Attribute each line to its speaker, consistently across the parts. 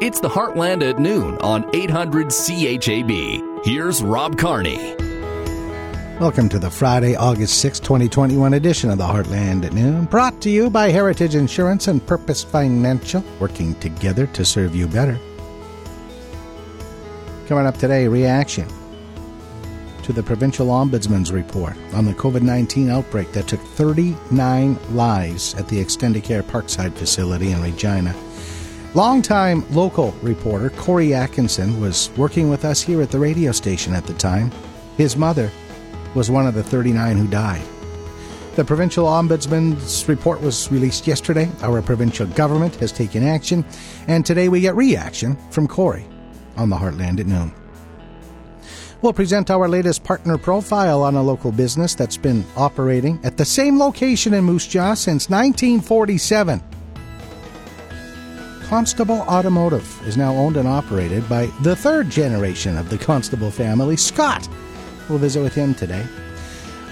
Speaker 1: It's the Heartland at noon on 800 CHAB. Here's Rob Carney.
Speaker 2: Welcome to the Friday, August 6, 2021 edition of the Heartland at Noon, brought to you by Heritage Insurance and Purpose Financial, working together to serve you better. Coming up today, reaction to the Provincial Ombudsman's report on the COVID 19 outbreak that took 39 lives at the Extendicare Parkside facility in Regina. Longtime local reporter Corey Atkinson was working with us here at the radio station at the time. His mother was one of the 39 who died. The provincial ombudsman's report was released yesterday. Our provincial government has taken action, and today we get reaction from Corey on the Heartland at noon. We'll present our latest partner profile on a local business that's been operating at the same location in Moose Jaw since 1947. Constable Automotive is now owned and operated by the third generation of the Constable family, Scott. We'll visit with him today.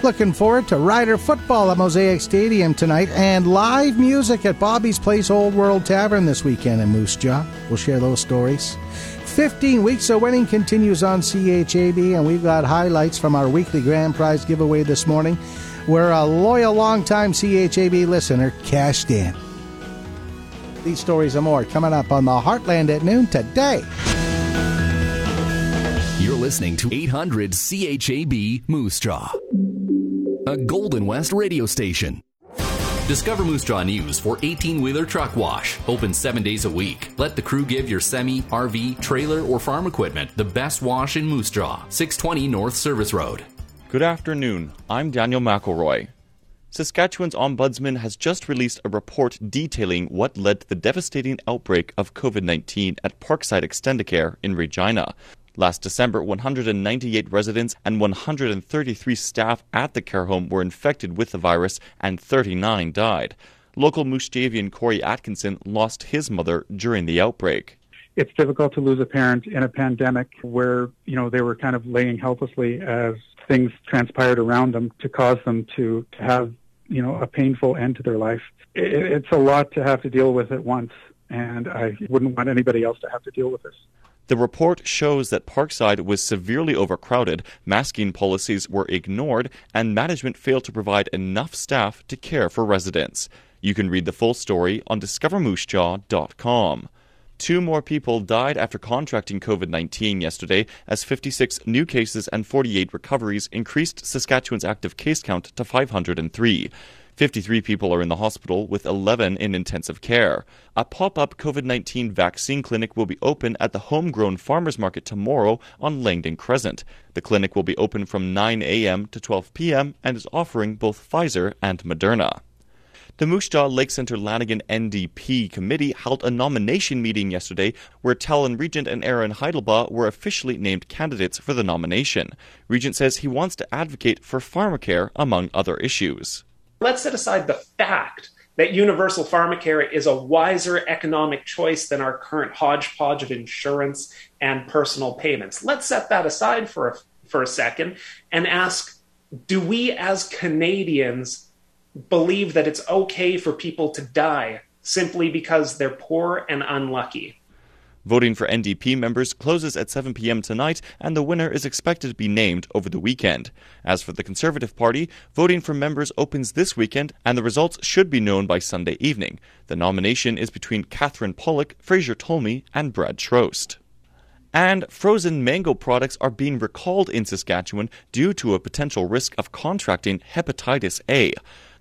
Speaker 2: Looking forward to Rider football at Mosaic Stadium tonight and live music at Bobby's Place Old World Tavern this weekend in Moose Jaw. We'll share those stories. 15 weeks of winning continues on CHAB, and we've got highlights from our weekly grand prize giveaway this morning, where a loyal, long-time CHAB listener cashed in. These stories and more coming up on the Heartland at noon today.
Speaker 1: You're listening to 800 CHAB Moose Jaw, a Golden West radio station. Discover Moose Jaw News for 18 wheeler truck wash. Open seven days a week. Let the crew give your semi, RV, trailer, or farm equipment the best wash in Moose Jaw. 620 North Service Road.
Speaker 3: Good afternoon. I'm Daniel McElroy. Saskatchewan's ombudsman has just released a report detailing what led to the devastating outbreak of COVID 19 at Parkside Extendicare in Regina. Last December, 198 residents and 133 staff at the care home were infected with the virus and 39 died. Local Moose Javian Corey Atkinson lost his mother during the outbreak.
Speaker 4: It's difficult to lose a parent in a pandemic where, you know, they were kind of laying helplessly as things transpired around them to cause them to, to have, you know, a painful end to their life. It, it's a lot to have to deal with at once, and I wouldn't want anybody else to have to deal with this.
Speaker 3: The report shows that Parkside was severely overcrowded, masking policies were ignored, and management failed to provide enough staff to care for residents. You can read the full story on discovermoosejaw.com. Two more people died after contracting COVID 19 yesterday, as 56 new cases and 48 recoveries increased Saskatchewan's active case count to 503. 53 people are in the hospital, with 11 in intensive care. A pop up COVID 19 vaccine clinic will be open at the Homegrown Farmers Market tomorrow on Langdon Crescent. The clinic will be open from 9 a.m. to 12 p.m. and is offering both Pfizer and Moderna. The Moose Jaw Lake Center Lanigan NDP committee held a nomination meeting yesterday where Talon Regent and Aaron Heidelbaugh were officially named candidates for the nomination. Regent says he wants to advocate for pharmacare among other issues.
Speaker 5: Let's set aside the fact that universal pharmacare is a wiser economic choice than our current hodgepodge of insurance and personal payments. Let's set that aside for a, for a second and ask do we as Canadians believe that it's okay for people to die simply because they're poor and unlucky.
Speaker 3: Voting for NDP members closes at 7 p.m. tonight, and the winner is expected to be named over the weekend. As for the Conservative Party, voting for members opens this weekend, and the results should be known by Sunday evening. The nomination is between Catherine Pollock, Fraser Tolmie, and Brad Trost. And frozen mango products are being recalled in Saskatchewan due to a potential risk of contracting hepatitis A.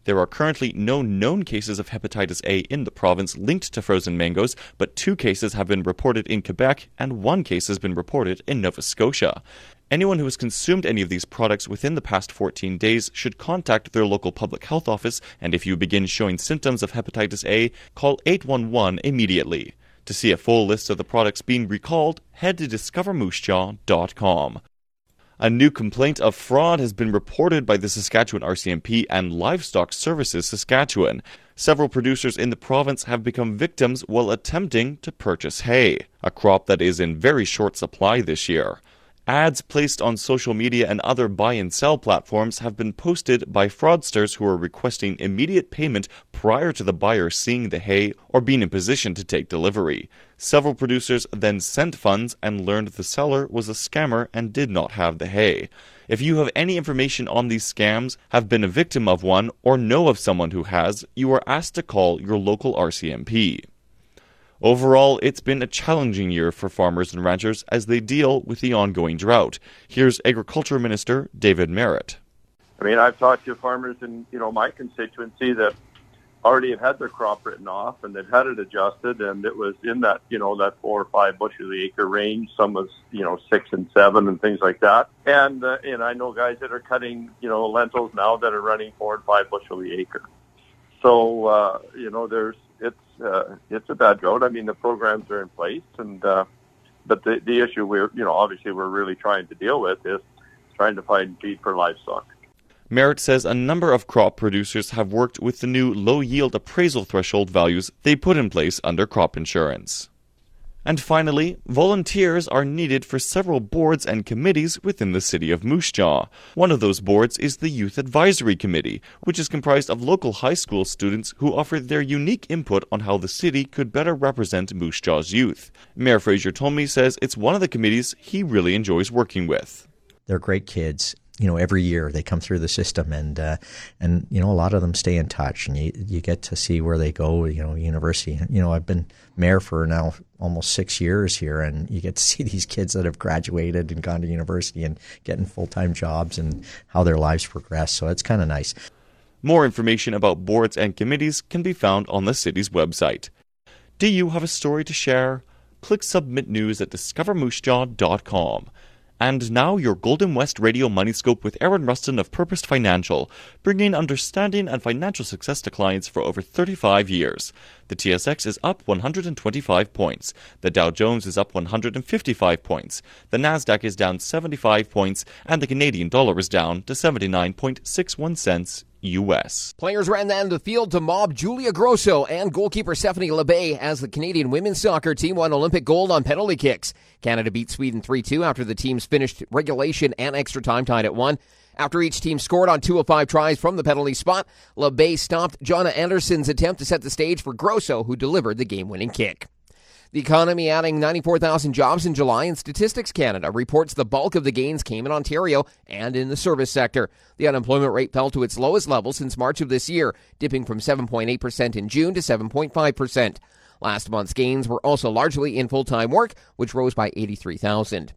Speaker 3: There are currently no known cases of hepatitis A in the province linked to frozen mangoes, but two cases have been reported in Quebec and one case has been reported in Nova Scotia. Anyone who has consumed any of these products within the past 14 days should contact their local public health office, and if you begin showing symptoms of hepatitis A, call 811 immediately. To see a full list of the products being recalled, head to discovermoosejaw.com. A new complaint of fraud has been reported by the Saskatchewan RCMP and Livestock Services Saskatchewan. Several producers in the province have become victims while attempting to purchase hay, a crop that is in very short supply this year. Ads placed on social media and other buy and sell platforms have been posted by fraudsters who are requesting immediate payment prior to the buyer seeing the hay or being in position to take delivery. Several producers then sent funds and learned the seller was a scammer and did not have the hay. If you have any information on these scams, have been a victim of one, or know of someone who has, you are asked to call your local RCMP. Overall, it's been a challenging year for farmers and ranchers as they deal with the ongoing drought. Here's Agriculture Minister David Marit.
Speaker 6: I mean, I've talked to farmers in you know my constituency that already have had their crop written off and they've had it adjusted, and it was in that you know that four or five bushel the acre range. Some was you know six and seven and things like that. And uh, and I know guys that are cutting you know lentils now that are running four and five bushel the acre. So uh, you know there's it's uh, it's a bad drought. I mean, the programs are in place, and uh, but the the issue we're you know obviously we're really trying to deal with is trying to find feed for livestock.
Speaker 3: Marit says a number of crop producers have worked with the new low yield appraisal threshold values they put in place under crop insurance. And finally, volunteers are needed for several boards and committees within the city of Moose Jaw. One of those boards is the Youth Advisory Committee, which is comprised of local high school students who offer their unique input on how the city could better represent Moose Jaw's youth. Mayor Fraser Tolmie says it's one of the committees he really enjoys working with.
Speaker 7: They're great kids you know every year they come through the system and uh, and you know a lot of them stay in touch and you you get to see where they go you know university. You know I've been mayor for now almost 6 years here and you get to see these kids that have graduated and gone to university and getting full-time jobs and how their lives progress. So it's kind of nice.
Speaker 3: More information about boards and committees can be found on the city's website. Do you have a story to share? Click submit news at discovermoosejaw.com and now your Golden West Radio Money Scope with Aaron Rustin of Purpose Financial, bringing understanding and financial success to clients for over 35 years. The TSX is up 125 points. The Dow Jones is up 155 points. The Nasdaq is down 75 points, and the Canadian dollar is down to 79.61 cents U.S.
Speaker 8: Players ran down the field to mob Julia Grosso and goalkeeper Stephanie Labbé as the Canadian women's soccer team won Olympic gold on penalty kicks. Canada beat Sweden 3 2 after the teams finished regulation and extra time tied at 1. After each team scored on two of five tries from the penalty spot, Labbé stopped Jonna Andersson's attempt to set the stage for Grosso, who delivered the game winning kick. The economy adding 94,000 jobs in July, and Statistics Canada reports the bulk of the gains came in Ontario and in the service sector. The unemployment rate fell to its lowest level since March of this year, dipping from 7.8% in June to 7.5%. Last month's gains were also largely in full time work, which rose by 83,000.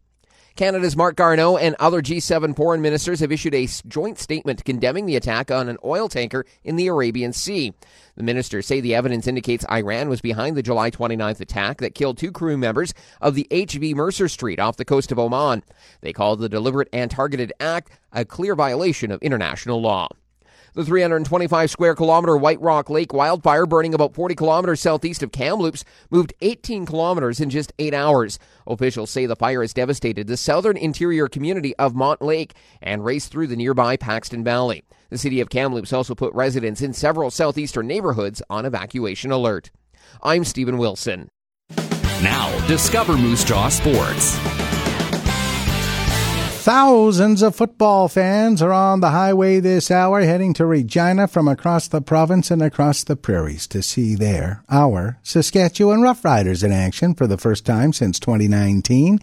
Speaker 8: Canada's Marc Garneau and other G7 foreign ministers have issued a joint statement condemning the attack on an oil tanker in the Arabian Sea. The ministers say the evidence indicates Iran was behind the July 29th attack that killed two crew members of the HV Mercer Street off the coast of Oman. They called the deliberate and targeted act a clear violation of international law. The 325 square kilometer White Rock Lake wildfire, burning about 40 kilometers southeast of Kamloops, moved 18 kilometers in just eight hours. Officials say the fire has devastated the southern interior community of Mont Lake and raced through the nearby Paxton Valley. The city of Kamloops also put residents in several southeastern neighborhoods on evacuation alert. I'm Stephen Wilson.
Speaker 1: Now, discover Moose Jaw Sports.
Speaker 2: Thousands of football fans are on the highway this hour heading to Regina from across the province and across the prairies to see their, our Saskatchewan Roughriders in action for the first time since 2019.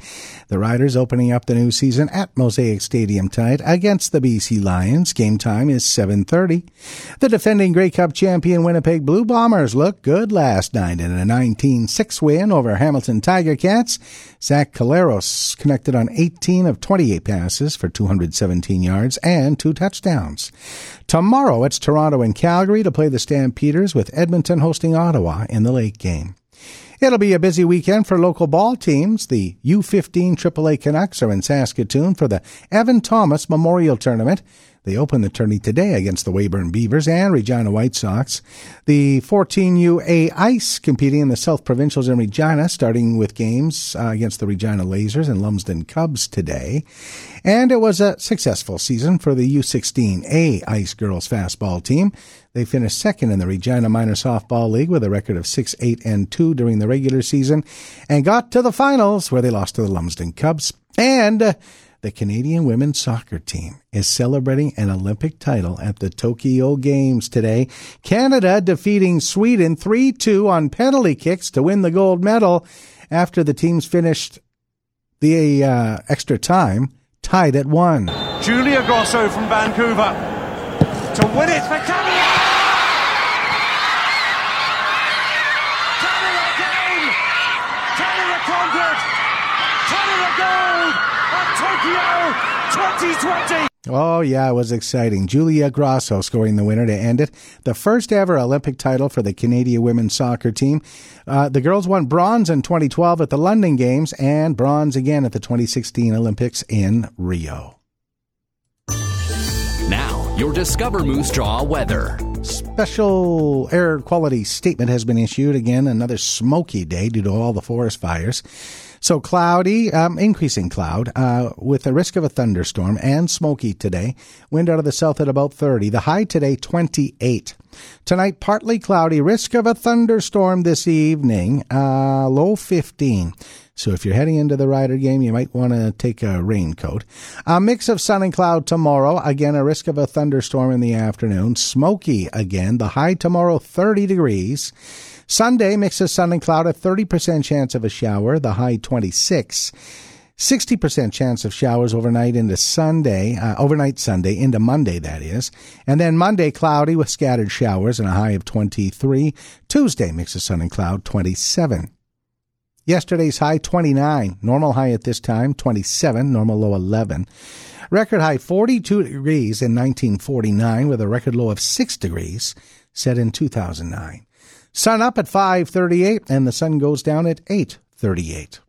Speaker 2: The Riders opening up the new season at Mosaic Stadium tonight against the BC Lions. Game time is 7:30. The defending Grey Cup champion Winnipeg Blue Bombers looked good last night in a 19-6 win over Hamilton Tiger Cats. Zach Collaros connected on 18 of 28 passes for 217 yards and two touchdowns. Tomorrow it's Toronto and Calgary to play the Stampeders with Edmonton hosting Ottawa in the late game. It'll be a busy weekend for local ball teams. The U15 AAA Canucks are in Saskatoon for the Evan Thomas Memorial Tournament. They open the tourney today against the Weyburn Beavers and Regina White Sox. The 14UA Ice competing in the South Provincials in Regina, starting with games uh, against the Regina Lasers and Lumsden Cubs today. And it was a successful season for the U16A Ice Girls Fastball team. They finished second in the Regina Minor Softball League with a record of 6 8 and 2 during the regular season and got to the finals where they lost to the Lumsden Cubs And uh, the Canadian women's soccer team is celebrating an Olympic title at the Tokyo Games today. Canada defeating Sweden 3 2 on penalty kicks to win the gold medal after the teams finished the uh, extra time tied at one.
Speaker 9: Julia Grosso from Vancouver to win it for Canada. Canada again. Canada conquered. Canada gold at Tokyo 2020.
Speaker 2: Oh, yeah, it was exciting. Julia Grosso scoring the winner to end it. The first ever Olympic title for the Canadian women's soccer team. Uh, the girls won bronze in 2012 at the London Games and bronze again at the 2016 Olympics in Rio.
Speaker 1: Now, your Discover Moose Jaw weather.
Speaker 2: Special air quality statement has been issued. Again, another smoky day due to all the forest fires. So cloudy, um, increasing cloud, uh, with a risk of a thunderstorm and smoky today. Wind out of the south at about 30. The high today, 28. Tonight, partly cloudy, risk of a thunderstorm this evening, uh, low 15. So if you're heading into the Rider game, you might want to take a raincoat. A mix of sun and cloud tomorrow. Again, a risk of a thunderstorm in the afternoon. Smoky again. The high tomorrow, 30 degrees. Sunday, mix of sun and cloud, a 30% chance of a shower, the high 26. 60% chance of showers overnight into Sunday, uh, overnight Sunday into Monday, that is. And then Monday, cloudy with scattered showers and a high of 23. Tuesday, mix of sun and cloud, 27. Yesterday's high, 29. Normal high at this time, 27. Normal low, 11. Record high, 42 degrees in 1949 with a record low of 6 degrees set in 2009. Sun up at 5:38 and the sun goes down at 8:38.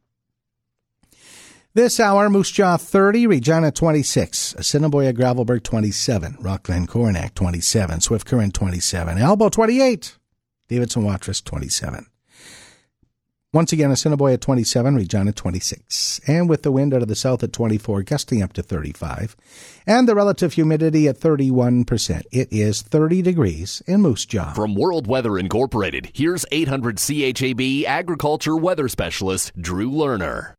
Speaker 2: This hour, Moose Jaw 30, Regina 26, Assiniboia Gravelbourg 27, Rockglen Coronach 27, Swift Current 27, Elbow 28, Davidson Watrous 27. Once again, Assiniboia 27, Regina at 26. And with the wind out of the south at 24, gusting up to 35. And the relative humidity at 31%. It is 30 degrees in Moose Jaw.
Speaker 1: From World Weather Incorporated, here's 800 CHAB agriculture weather specialist Drew Lerner.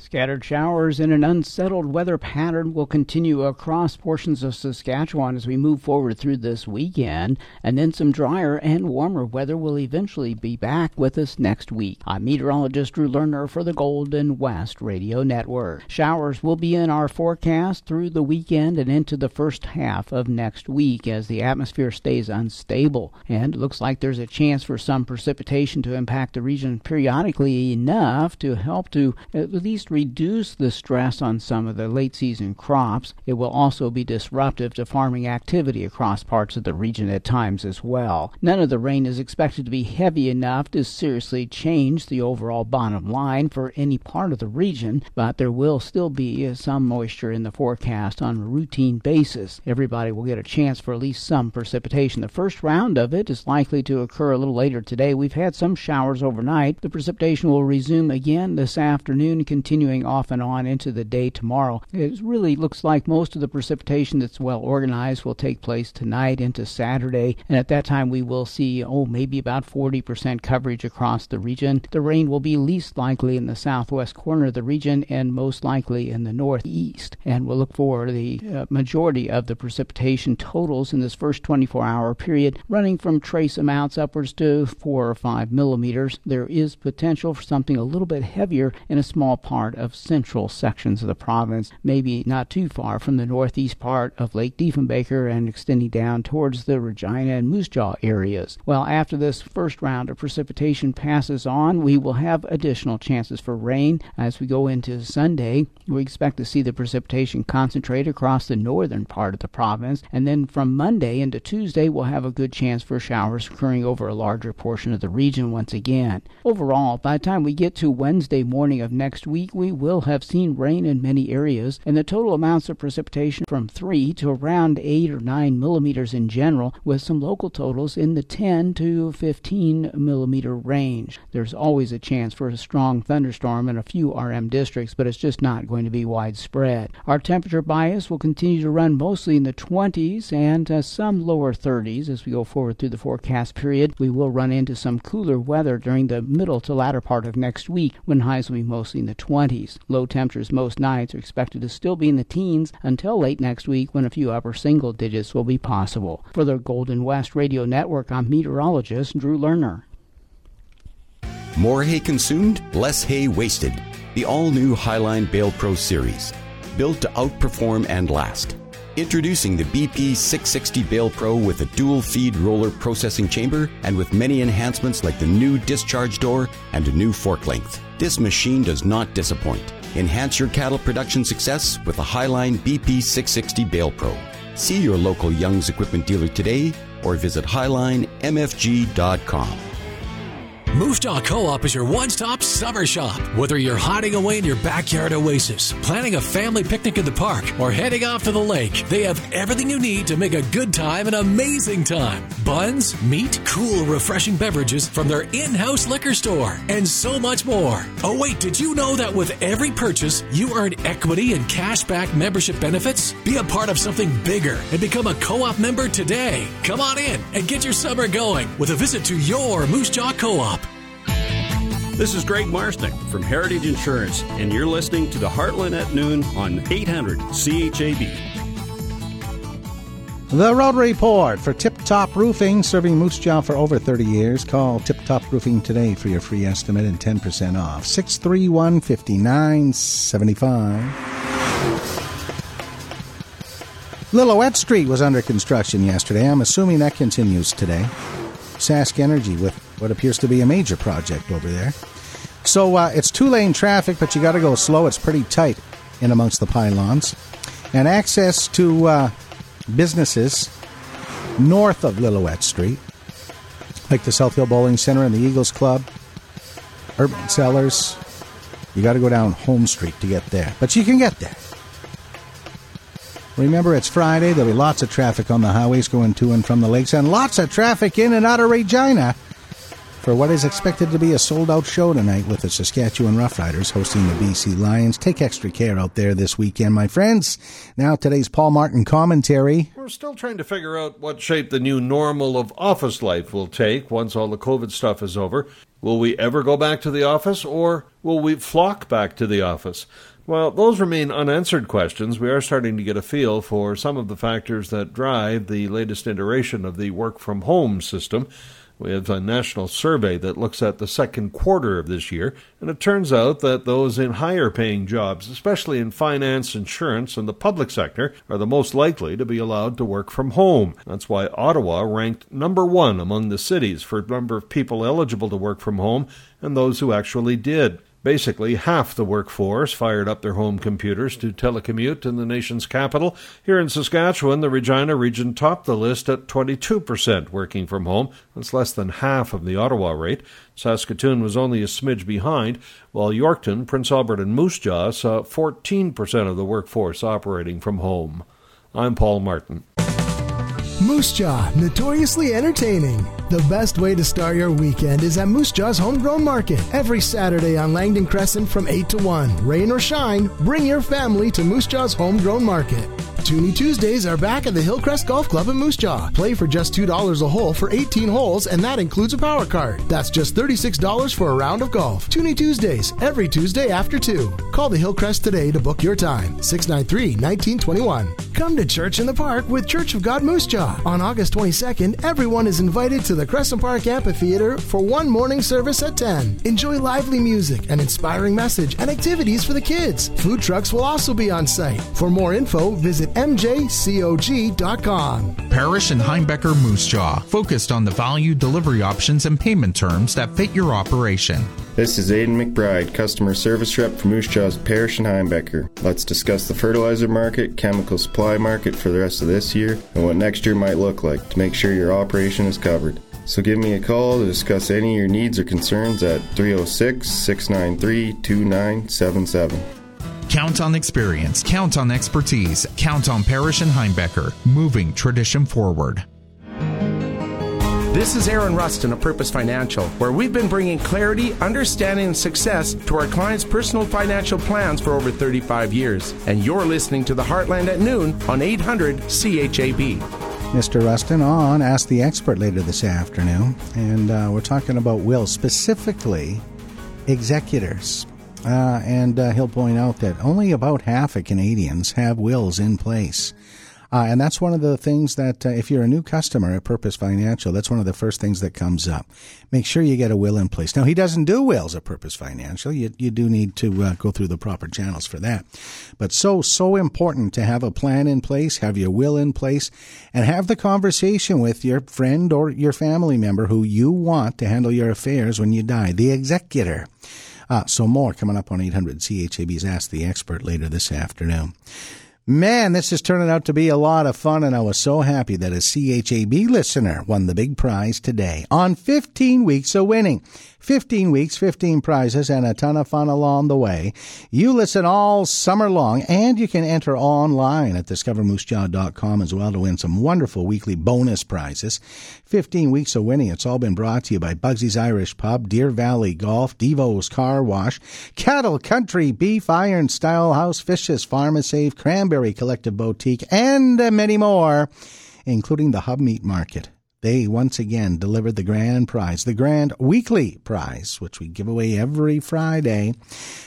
Speaker 10: Scattered showers and an unsettled weather pattern will continue across portions of Saskatchewan as we move forward through this weekend, and then some drier and warmer weather will eventually be back with us next week. I'm meteorologist Drew Lerner for the Golden West Radio Network. Showers will be in our forecast through the weekend and into the first half of next week as the atmosphere stays unstable, and it looks like there's a chance for some precipitation to impact the region periodically enough to help to at least reduce the stress on some of the late season crops. It will also be disruptive to farming activity across parts of the region at times as well. None of the rain is expected to be heavy enough to seriously change the overall bottom line for any part of the region, but there will still be some moisture in the forecast on a routine basis. Everybody will get a chance for at least some precipitation. The first round of it is likely to occur a little later today. We've had some showers overnight. The precipitation will resume again this afternoon, continue continuing off and on into the day tomorrow. It really looks like most of the precipitation that's well organized will take place tonight into Saturday, and at that time we will see, oh, maybe about 40% coverage across the region. The rain will be least likely in the southwest corner of the region and most likely in the northeast, and we'll look for the uh, majority of the precipitation totals in this first 24 hour period running from trace amounts upwards to 4 or 5 millimeters. There is potential for something a little bit heavier in a small part part of central sections of the province, maybe not too far from the northeast part of Lake Diefenbaker and extending down towards the Regina and Moose Jaw areas. Well, after this first round of precipitation passes on, we will have additional chances for rain as we go into Sunday. We expect to see the precipitation concentrate across the northern part of the province, and then from Monday into Tuesday, we'll have a good chance for showers occurring over a larger portion of the region once again. Overall, by the time we get to Wednesday morning of next week, we will have seen rain in many areas, and the total amounts of precipitation from 3 to around 8 or 9 millimeters in general, with some local totals in the 10 to 15 millimeter range. There's always a chance for a strong thunderstorm in a few RM districts, but it's just not going to be widespread. Our temperature bias will continue to run mostly in the 20s and uh, some lower 30s as we go forward through the forecast period. We will run into some cooler weather during the middle to latter part of next week when highs will be mostly in the 20s. 20s. Low temperatures most nights are expected to still be in the teens until late next week when a few upper single digits will be possible. For the Golden West Radio Network, I'm meteorologist Drew Lerner.
Speaker 11: More hay consumed, less hay wasted. The all new Highline Bale Pro Series, built to outperform and last. Introducing the BP 660 Bale Pro with a dual feed roller processing chamber and with many enhancements like the new discharge door and a new fork length. This machine does not disappoint. Enhance your cattle production success with a Highline BP 660 Bale Pro. See your local Young's Equipment dealer today or visit highlinemfg.com.
Speaker 12: Moose Jaw Co-op is your one-stop summer shop. Whether you're hiding away in your backyard oasis, planning a family picnic in the park, or heading off to the lake, they have everything you need to make a good time an amazing time. Buns, meat, cool, refreshing beverages from their in-house liquor store, and so much more. Oh wait, did you know that with every purchase, you earn equity and cashback membership benefits? Be a part of something bigger and become a co-op member today. Come on in and get your summer going with a visit to your Moose Jaw Co-op.
Speaker 13: This is Greg Marsnick from Heritage Insurance, and you're listening to the Heartland at Noon on 800 CHAB.
Speaker 2: The Road Report for Tip Top Roofing, serving Moose Jaw for over 30 years. Call Tip Top Roofing today for your free estimate and 10% off. 631 5975. Lillooet Street was under construction yesterday. I'm assuming that continues today. Sask Energy with what appears to be a major project over there. So uh, it's two lane traffic, but you got to go slow. It's pretty tight in amongst the pylons. And access to uh, businesses north of Lillooet Street, like the South Hill Bowling Center and the Eagles Club, Urban Cellars. You got to go down Home Street to get there, but you can get there. Remember, it's Friday. There'll be lots of traffic on the highways going to and from the lakes, and lots of traffic in and out of Regina for what is expected to be a sold out show tonight with the Saskatchewan Roughriders hosting the BC Lions. Take extra care out there this weekend, my friends. Now, today's Paul Martin commentary.
Speaker 14: We're still trying to figure out what shape the new normal of office life will take once all the COVID stuff is over. Will we ever go back to the office, or will we flock back to the office? While those remain unanswered questions, we are starting to get a feel for some of the factors that drive the latest iteration of the work from home system. We have a national survey that looks at the second quarter of this year, and it turns out that those in higher paying jobs, especially in finance, insurance, and the public sector, are the most likely to be allowed to work from home. That's why Ottawa ranked number one among the cities for number of people eligible to work from home and those who actually did. Basically, half the workforce fired up their home computers to telecommute in the nation's capital. Here in Saskatchewan, the Regina region topped the list at 22% working from home. That's less than half of the Ottawa rate. Saskatoon was only a smidge behind, while Yorkton, Prince Albert, and Moose Jaw saw 14% of the workforce operating from home. I'm Paul Martin.
Speaker 15: Moose Jaw, notoriously entertaining. The best way to start your weekend is at Moose Jaw's Homegrown Market. Every Saturday on Langdon Crescent from 8 to 1. Rain or shine, bring your family to Moose Jaw's Homegrown Market. Toonie Tuesdays are back at the Hillcrest Golf Club in Moose Jaw. Play for just $2 a hole for 18 holes, and that includes a power card. That's just $36 for a round of golf. Toonie Tuesdays, every Tuesday after 2. Call the Hillcrest today to book your time. 693 1921. Come to Church in the Park with Church of God Moose Jaw. On August 22nd, everyone is invited to the Crescent Park Amphitheater for one morning service at 10. Enjoy lively music, an inspiring message, and activities for the kids. Food trucks will also be on site. For more info, visit mjcog.com.
Speaker 16: Parrish and Heimbecker Moose Jaw, focused on the value, delivery options, and payment terms that fit your operation.
Speaker 17: This is Aiden McBride, customer service rep for Moose Jaw's Parrish and Heimbecker. Let's discuss the fertilizer market, chemical supply market for the rest of this year, and what next year might look like to make sure your operation is covered. So give me a call to discuss any of your needs or concerns at 306 693 2977.
Speaker 16: Count on experience, count on expertise, count on Parrish and Heimbecker, moving tradition forward.
Speaker 18: This is Aaron Rustin of Purpose Financial, where we've been bringing clarity, understanding, and success to our clients' personal financial plans for over 35 years. And you're listening to the Heartland at noon on 800 CHAB.
Speaker 2: Mr. Rustin on Ask the Expert later this afternoon, and uh, we're talking about wills, specifically executors. Uh, and uh, he'll point out that only about half of Canadians have wills in place. Uh, and that's one of the things that, uh, if you're a new customer at Purpose Financial, that's one of the first things that comes up. Make sure you get a will in place. Now, he doesn't do wills at Purpose Financial. You, you do need to uh, go through the proper channels for that. But so, so important to have a plan in place, have your will in place, and have the conversation with your friend or your family member who you want to handle your affairs when you die, the executor. Uh, so more coming up on 800 CHAB's Ask the Expert later this afternoon. Man, this is turning out to be a lot of fun, and I was so happy that a CHAB listener won the big prize today on 15 weeks of winning. 15 weeks, 15 prizes, and a ton of fun along the way. You listen all summer long, and you can enter online at discovermoosejaw.com as well to win some wonderful weekly bonus prizes. 15 weeks of winning. It's all been brought to you by Bugsy's Irish Pub, Deer Valley Golf, Devo's Car Wash, Cattle Country Beef, Iron Style House, Fishes, Pharmasafe, Cranberry Collective Boutique, and many more, including the Hub Meat Market they once again delivered the grand prize, the grand weekly prize, which we give away every Friday,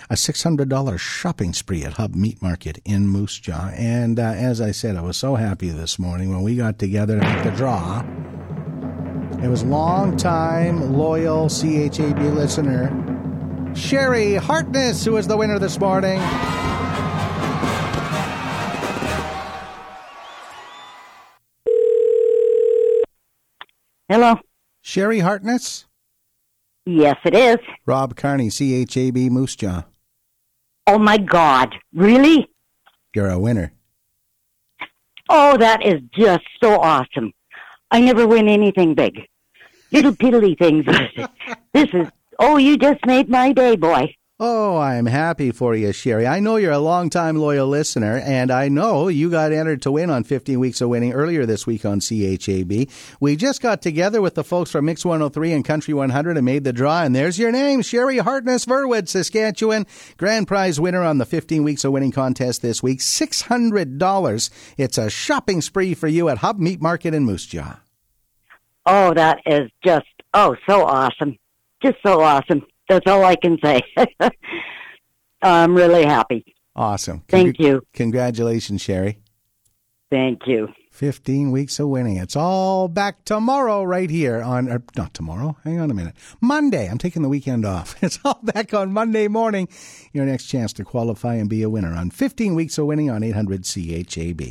Speaker 2: a $600 shopping spree at Hub Meat Market in Moose Jaw. And uh, as I said, I was so happy this morning when we got together to make the draw. It was long-time loyal CHAB listener Sherry Hartness who was the winner this morning.
Speaker 19: Hello.
Speaker 2: Sherry Hartness?
Speaker 19: Yes, it is.
Speaker 2: Rob Carney, CHAB Moose Jaw.
Speaker 19: Oh my God. Really?
Speaker 2: You're a winner.
Speaker 19: Oh, that is just so awesome. I never win anything big. Little piddly things. this is, oh, you just made my day, boy.
Speaker 2: Oh, I'm happy for you, Sherry. I know you're a long-time loyal listener, and I know you got entered to win on 15 Weeks of Winning earlier this week on CHAB. We just got together with the folks from Mix 103 and Country 100 and made the draw, and there's your name, Sherry Hartness Verwood, Saskatchewan. Grand prize winner on the 15 Weeks of Winning contest this week, $600. It's a shopping spree for you at Hub Meat Market in Moose Jaw.
Speaker 19: Oh, that is just, oh, so awesome. Just so awesome. That's all I can say. I'm really happy.
Speaker 2: Awesome.
Speaker 19: Thank you.
Speaker 2: Congratulations, Sherry.
Speaker 19: Thank you.
Speaker 2: 15 weeks of winning. It's all back tomorrow right here on, or not tomorrow. Hang on a minute. Monday. I'm taking the weekend off. It's all back on Monday morning. Your next chance to qualify and be a winner on 15 weeks of winning on 800 CHAB.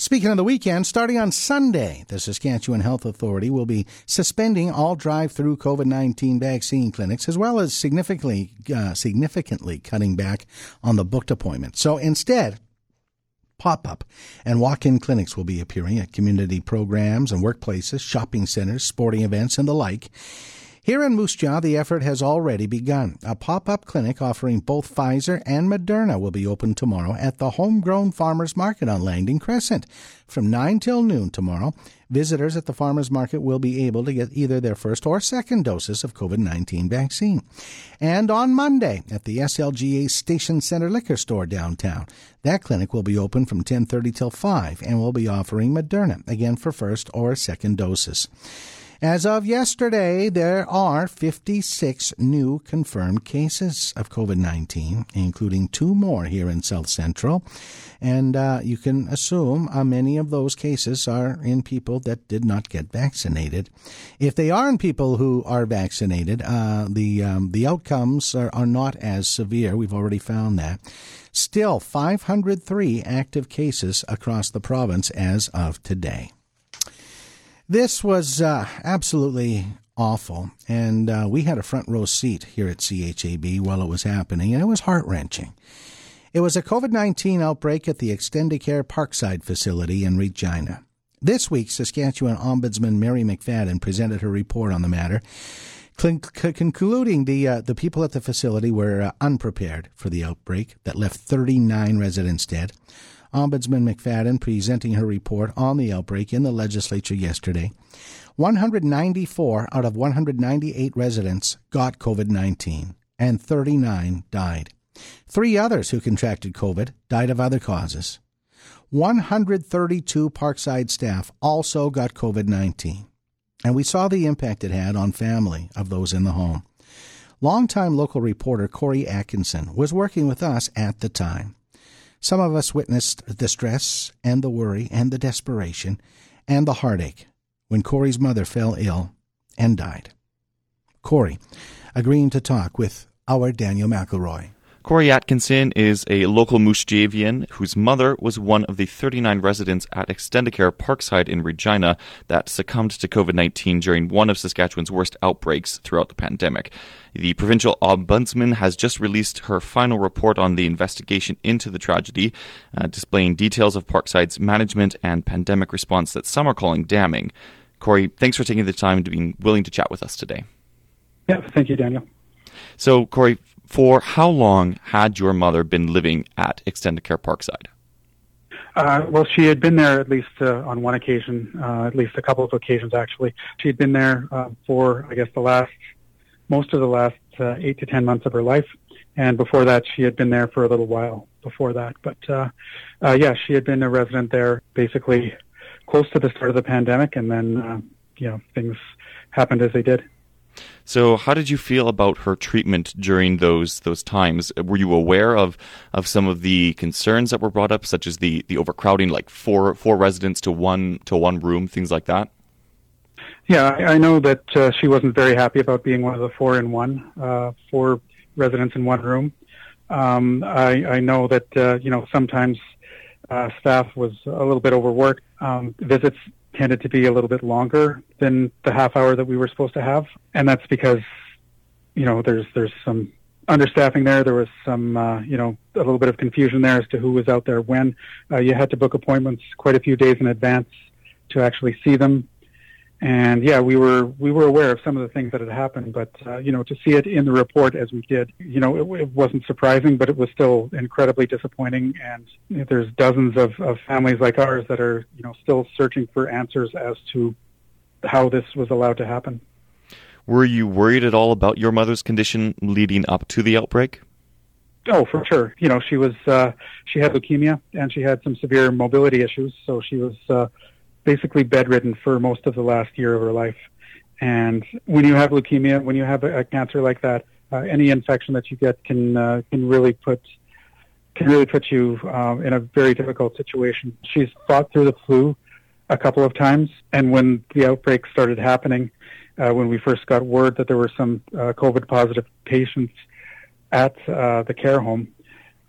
Speaker 2: Speaking of the weekend, starting on Sunday, the Saskatchewan Health Authority will be suspending all drive-through COVID-19 vaccine clinics, as well as significantly uh, significantly cutting back on the booked appointments. So instead, pop-up and walk-in clinics will be appearing at community programs and workplaces, shopping centers, sporting events, and the like. Here in Moose Jaw, the effort has already begun. A pop-up clinic offering both Pfizer and Moderna will be open tomorrow at the Homegrown Farmers Market on Langdon Crescent. From 9 till noon tomorrow, visitors at the farmers market will be able to get either their first or second doses of COVID-19 vaccine. And on Monday at the SLGA Station Center Liquor Store downtown, that clinic will be open from 10:30 till 5 and will be offering Moderna again for first or second doses. As of yesterday, there are 56 new confirmed cases of COVID 19, including two more here in South Central. And uh, you can assume uh, many of those cases are in people that did not get vaccinated. If they are in people who are vaccinated, uh, the, um, the outcomes are, are not as severe. We've already found that. Still, 503 active cases across the province as of today. This was uh, absolutely awful, and uh, we had a front row seat here at CHAB while it was happening, and it was heart wrenching. It was a COVID 19 outbreak at the Extendicare Parkside facility in Regina. This week, Saskatchewan Ombudsman Mary McFadden presented her report on the matter, concluding the uh, the people at the facility were uh, unprepared for the outbreak that left 39 residents dead. Ombudsman McFadden presenting her report on the outbreak in the legislature yesterday. 194 out of 198 residents got COVID 19, and 39 died. Three others who contracted COVID died of other causes. 132 Parkside staff also got COVID 19, and we saw the impact it had on family of those in the home. Longtime local reporter Corey Atkinson was working with us at the time. Some of us witnessed the stress and the worry and the desperation and the heartache when Corey's mother fell ill and died. Corey agreeing to talk with our Daniel McElroy.
Speaker 3: Corey Atkinson is a local Moose Javian whose mother was one of the 39 residents at Extendicare Parkside in Regina that succumbed to COVID 19 during one of Saskatchewan's worst outbreaks throughout the pandemic. The provincial ombudsman has just released her final report on the investigation into the tragedy, uh, displaying details of Parkside's management and pandemic response that some are calling damning. Corey, thanks for taking the time to be willing to chat with us today.
Speaker 4: Yeah, thank you, Daniel.
Speaker 3: So, Corey, for how long had your mother been living at Extendicare Parkside?
Speaker 4: Uh, well, she had been there at least uh, on one occasion, uh, at least a couple of occasions actually. She had been there uh, for, I guess, the last, most of the last uh, eight to ten months of her life, and before that, she had been there for a little while before that. But uh, yeah, she had been a resident there basically close to the start of the pandemic, and then you know things happened as they did.
Speaker 3: So, how did you feel about her treatment during those those times? Were you aware of of some of the concerns that were brought up, such as the the overcrowding, like four four residents to one to one room, things like that?
Speaker 4: Yeah, I, I know that uh, she wasn't very happy about being one of the four in one, uh, four residents in one room. Um, I, I know that uh, you know sometimes uh, staff was a little bit overworked. Um, visits tended to be a little bit longer than the half hour that we were supposed to have, and that's because you know there's there's some understaffing there. There was some uh, you know a little bit of confusion there as to who was out there when. Uh, you had to book appointments quite a few days in advance to actually see them and yeah, we were we were aware of some of the things that had happened, but uh, you know, to see it in the report as we did, you know, it, it wasn't surprising, but it was still incredibly disappointing. And you know, there's dozens of, of families like ours that are you know still searching for answers as to how this was allowed to happen.
Speaker 3: Were you worried at all about your mother's condition leading up to the outbreak?
Speaker 4: Oh, for sure. You know, she was uh, she had leukemia and she had some severe mobility issues, so she was. Uh, basically bedridden for most of the last year of her life. And when you have leukemia, when you have a, a cancer like that, uh, any infection that you get can uh, can really put can really put you um, in a very difficult situation. She's fought through the flu a couple of times, and when the outbreak started happening, uh, when we first got word that there were some uh, COVID positive patients at uh, the care home,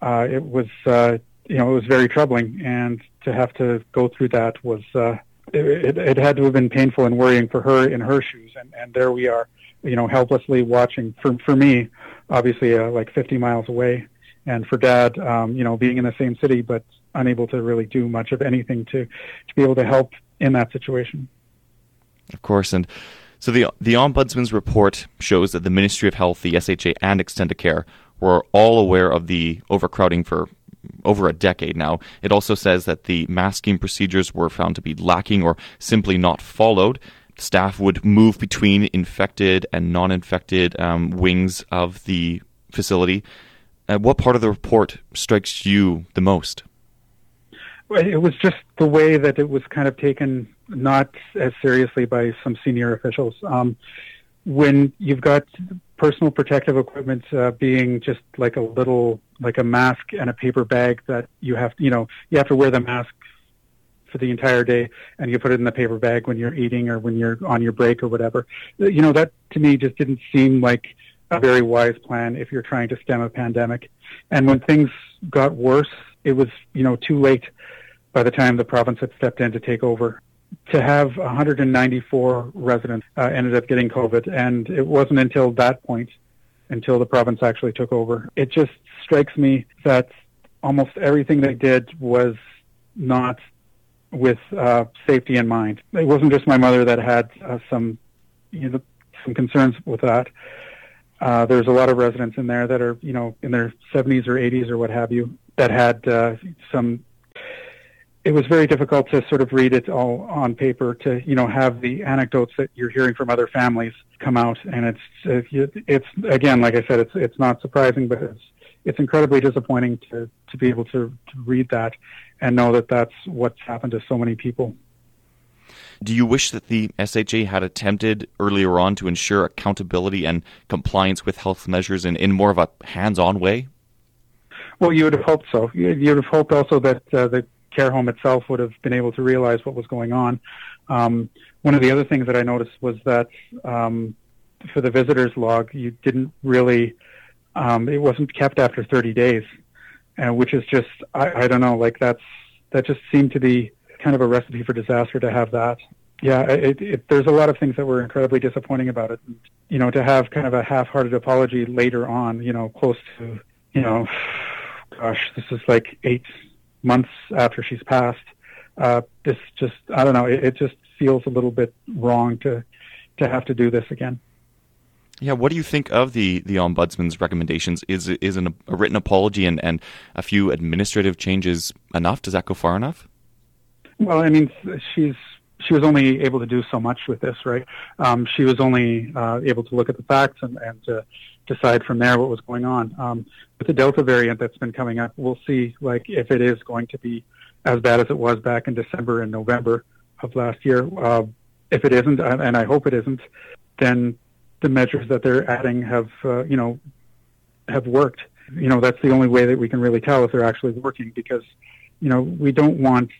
Speaker 4: uh, it was uh, you know it was very troubling, and to have to go through that was uh, it, it had to have been painful and worrying for her in her shoes, and, and there we are, you know, helplessly watching. For for me, obviously, uh, like 50 miles away, and for Dad, um, you know, being in the same city but unable to really do much of anything to to be able to help in that situation.
Speaker 3: Of course, and so the the ombudsman's report shows that the Ministry of Health, the SHA, and Extendicare were all aware of the overcrowding for over a decade now. It also says that the masking procedures were found to be lacking or simply not followed. Staff would move between infected and non infected um, wings of the facility. Uh, what part of the report strikes you the most?
Speaker 4: It was just the way that it was kind of taken not as seriously by some senior officials. Um, when you've got personal protective equipment uh, being just like a little like a mask and a paper bag that you have you know you have to wear the mask for the entire day and you put it in the paper bag when you're eating or when you're on your break or whatever. You know that to me just didn't seem like a very wise plan if you're trying to stem a pandemic. And when things got worse it was you know too late by the time the province had stepped in to take over to have 194 residents uh, ended up getting COVID, and it wasn't until that point, until the province actually took over. It just strikes me that almost everything they did was not with uh, safety in mind. It wasn't just my mother that had uh, some, you know, some concerns with that. Uh, there's a lot of residents in there that are, you know, in their 70s or 80s or what have you, that had uh, some it was very difficult to sort of read it all on paper to you know have the anecdotes that you're hearing from other families come out and it's it's again like i said it's it's not surprising but it's it's incredibly disappointing to to be able to, to read that and know that that's what's happened to so many people
Speaker 3: Do you wish that the SHA had attempted earlier on to ensure accountability and compliance with health measures in, in more of a hands on way?
Speaker 4: Well, you would have hoped so. You would have hoped also that uh, the care home itself would have been able to realize what was going on. Um, one of the other things that I noticed was that um, for the visitors log, you didn't really, um, it wasn't kept after 30 days, uh, which is just, I, I don't know, like that's, that just seemed to be kind of a recipe for disaster to have that. Yeah, it, it, there's a lot of things that were incredibly disappointing about it. You know, to have kind of a half-hearted apology later on, you know, close to, you know, gosh, this is like eight months after she's passed. Uh, this just, I don't know, it, it just feels a little bit wrong to to have to do this again.
Speaker 3: Yeah, what do you think of the the ombudsman's recommendations? Is is an, a written apology and, and a few administrative changes enough? Does that go far enough?
Speaker 4: Well, I mean, she's she was only able to do so much with this, right? Um, she was only uh, able to look at the facts and, and to decide from there what was going on. Um, with the Delta variant that's been coming up, we'll see like if it is going to be as bad as it was back in December and November of last year. Uh, if it isn't, and I hope it isn't, then the measures that they're adding have, uh, you know, have worked. You know, that's the only way that we can really tell if they're actually working because, you know, we don't want,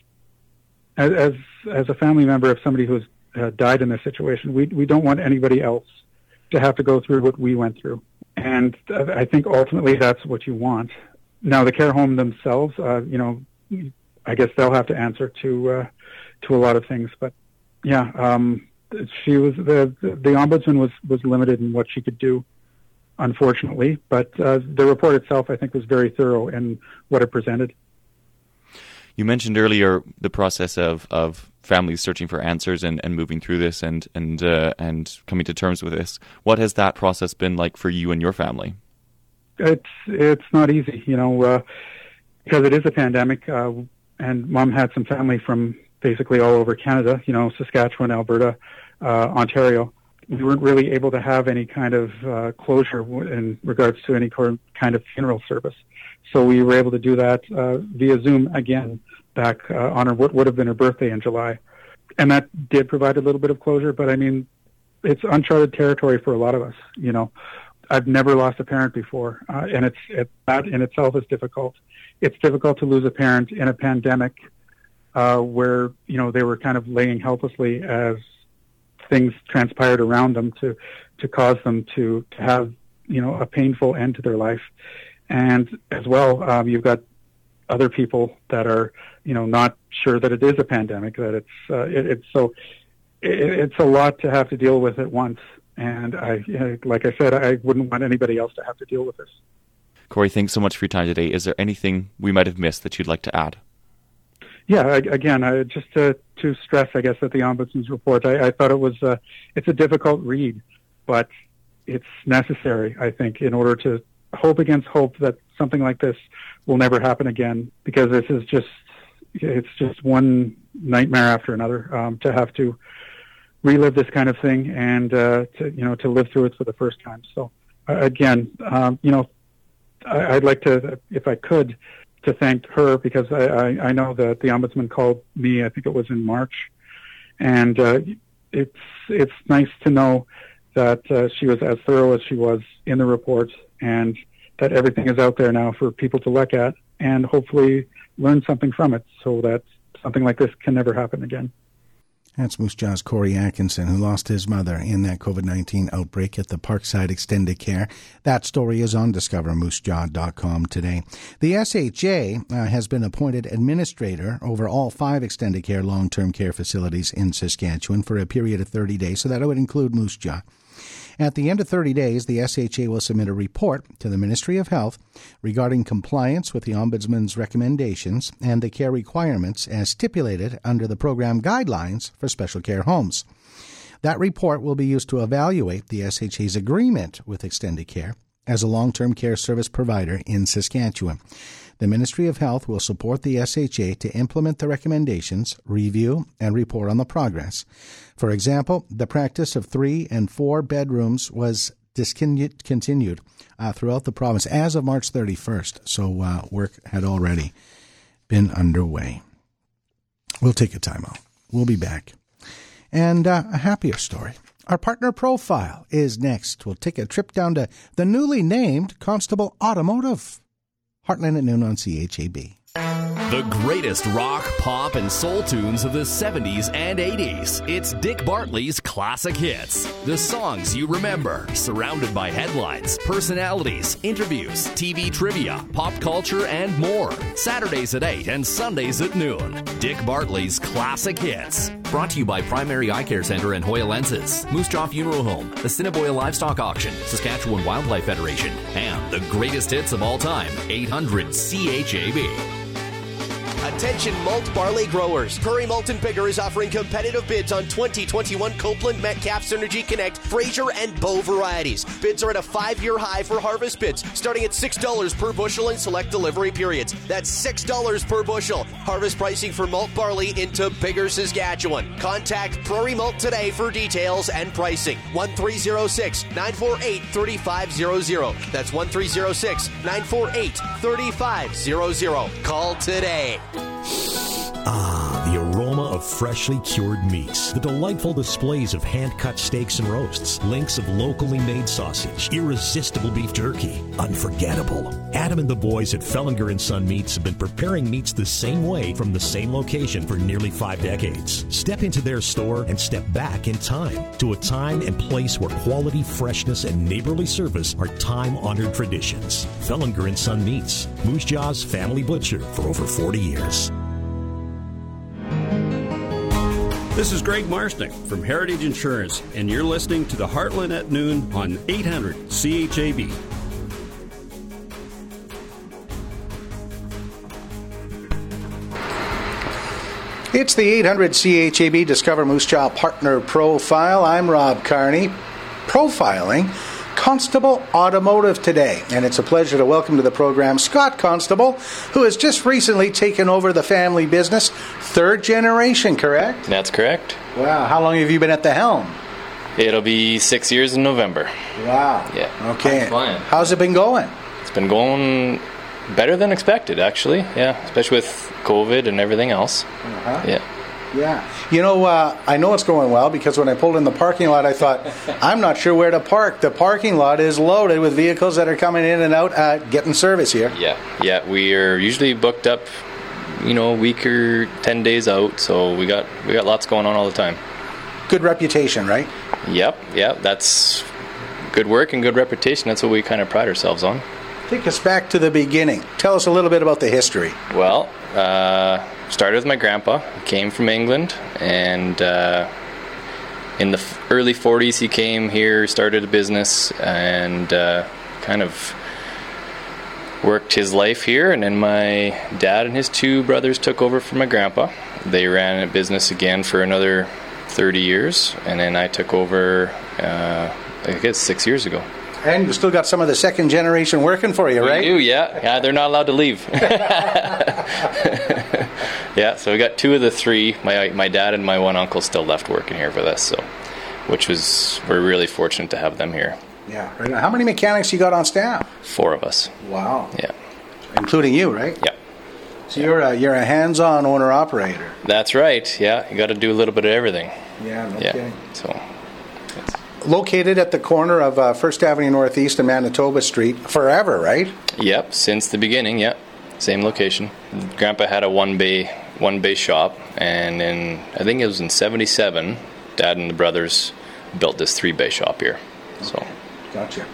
Speaker 4: as as, as a family member of somebody who's uh, died in this situation, we we don't want anybody else to have to go through what we went through. And I think ultimately that's what you want. Now, the care home themselves, uh, you know, I guess they'll have to answer to uh, to a lot of things. But yeah, um, she was the the ombudsman was was limited in what she could do, unfortunately. But uh, the report itself, I think, was very thorough in what it presented.
Speaker 3: You mentioned earlier the process of, of families searching for answers and, and moving through this and and uh, and coming to terms with this. What has that process been like for you and your family?
Speaker 4: It's it's not easy, you know, uh, because it is a pandemic. Uh, and mom had some family from basically all over Canada, you know, Saskatchewan, Alberta, uh, Ontario. We weren't really able to have any kind of uh, closure in regards to any kind of funeral service. So we were able to do that uh, via Zoom again back uh, on her, what would have been her birthday in July. And that did provide a little bit of closure, but I mean, it's uncharted territory for a lot of us, you know. I've never lost a parent before, uh, and it's it, that in itself is difficult. It's difficult to lose a parent in a pandemic uh, where you know they were kind of laying helplessly as things transpired around them to to cause them to to have you know a painful end to their life, and as well um, you've got other people that are you know not sure that it is a pandemic that it's uh, it, it's so it, it's a lot to have to deal with at once and I like I said I wouldn't want anybody else to have to deal with this.
Speaker 3: Corey, thanks so much for your time today. Is there anything we might have missed that you'd like to add?
Speaker 4: Yeah, I, again, I, just to, to stress, I guess, that the ombudsman's report, I, I thought it was uh, it's a difficult read, but it's necessary, I think, in order to hope against hope that something like this will never happen again, because this is just it's just one nightmare after another um, to have to relive this kind of thing and uh, to you know to live through it for the first time. So uh, again, um, you know, I, I'd like to, if I could, to thank her because I, I, I know that the ombudsman called me. I think it was in March, and uh, it's it's nice to know that uh, she was as thorough as she was in the report, and that everything is out there now for people to look at and hopefully learn something from it, so that something like this can never happen again.
Speaker 2: That's Moose Jaw's Corey Atkinson, who lost his mother in that COVID 19 outbreak at the Parkside Extendicare. That story is on discovermoosejaw.com today. The SHA uh, has been appointed administrator over all five Extendicare long term care facilities in Saskatchewan for a period of 30 days, so that would include Moose Jaw. At the end of 30 days, the SHA will submit a report to the Ministry of Health regarding compliance with the Ombudsman's recommendations and the care requirements as stipulated under the program guidelines for special care homes. That report will be used to evaluate the SHA's agreement with Extendicare as a long term care service provider in Saskatchewan. The Ministry of Health will support the SHA to implement the recommendations, review, and report on the progress. For example, the practice of three and four bedrooms was discontinued uh, throughout the province as of March 31st, so uh, work had already been underway. We'll take a time out. We'll be back. and uh, a happier story. Our partner profile is next. We'll take a trip down to the newly named Constable Automotive. Heartland at noon on CHAB.
Speaker 1: The greatest rock, pop, and soul tunes of the 70s and 80s. It's Dick Bartley's classic hits. The songs you remember, surrounded by headlines, personalities, interviews, TV trivia, pop culture, and more. Saturdays at 8 and Sundays at noon. Dick Bartley's classic hits. Brought to you by Primary Eye Care Center and Hoya Lenses, Moose Jaw Funeral Home, the Cinnaboy Livestock Auction, Saskatchewan Wildlife Federation, and the greatest hits of all time, 800 CHAB.
Speaker 20: Attention malt barley growers. Prairie Malt and Biggar is offering competitive bids on 2021 Copeland, Metcalfe, Synergy Connect, Fraser, and Bow varieties. Bids are at a five-year high for harvest bids, starting at $6 per bushel in select delivery periods. That's $6 per bushel. Harvest pricing for malt barley into Biggar, Saskatchewan. Contact Prairie Malt today for details and pricing. 1306-948-3500. That's 1306-948-3500. Call today.
Speaker 21: Ah, the aroma of freshly cured meats, the delightful displays of hand cut steaks and roasts, links of locally made sausage, irresistible beef jerky, unforgettable. Adam and the boys at Fellinger and Son Meats have been preparing meats the same way from the same location for nearly five decades. Step into their store and step back in time to a time and place where quality, freshness, and neighborly service are time honored traditions. Fellinger and Son Meats, Moose Jaw's family butcher for over 40 years.
Speaker 13: This is Greg Marsnick from Heritage Insurance, and you're listening to the Heartland at Noon on 800 CHAB.
Speaker 2: It's the 800 CHAB Discover Moose Jaw Partner Profile. I'm Rob Carney, profiling Constable Automotive today. And it's a pleasure to welcome to the program Scott Constable, who has just recently taken over the family business. Third generation, correct?
Speaker 22: That's correct.
Speaker 2: Wow. How long have you been at the helm?
Speaker 22: It'll be six years in November.
Speaker 2: Wow.
Speaker 22: Yeah.
Speaker 2: Okay. How's it been going?
Speaker 22: It's been going better than expected, actually. Yeah, especially with COVID and everything else.
Speaker 2: Uh-huh.
Speaker 22: Yeah.
Speaker 2: Yeah. You know, uh, I know it's going well because when I pulled in the parking lot, I thought, I'm not sure where to park. The parking lot is loaded with vehicles that are coming in and out, uh, getting service here.
Speaker 22: Yeah. Yeah. We are usually booked up, you know, a week or ten days out, so we got we got lots going on all the time.
Speaker 2: Good reputation, right?
Speaker 22: Yep. Yep. That's good work and good reputation. That's what we kind of pride ourselves on.
Speaker 2: Take us back to the beginning. Tell us a little bit about the history.
Speaker 22: Well, uh, started with my grandpa. Came from England, and uh, in the early 40s, he came here, started a business, and uh, kind of worked his life here. And then my dad and his two brothers took over from my grandpa. They ran a business again for another 30 years, and then I took over, uh, I guess, six years ago.
Speaker 2: And you still got some of the second generation working for you, right?
Speaker 22: We do, yeah. Yeah, they're not allowed to leave. yeah, so we got two of the three. My my dad and my one uncle still left working here with us, so which was we're really fortunate to have them here.
Speaker 2: Yeah. Right. How many mechanics you got on staff?
Speaker 22: Four of us.
Speaker 2: Wow.
Speaker 22: Yeah.
Speaker 2: Including you, right?
Speaker 22: Yeah.
Speaker 2: So you're a you're a hands-on owner operator.
Speaker 22: That's right. Yeah, you got to do a little bit of everything.
Speaker 2: Yeah. No
Speaker 22: yeah.
Speaker 2: kidding.
Speaker 22: So
Speaker 2: Located at the corner of uh, First Avenue Northeast and Manitoba Street forever, right?
Speaker 22: Yep, since the beginning. Yep, same location. Grandpa had a one bay one bay shop, and in I think it was in '77, Dad and the brothers built this three bay shop here. So,
Speaker 2: Gotcha.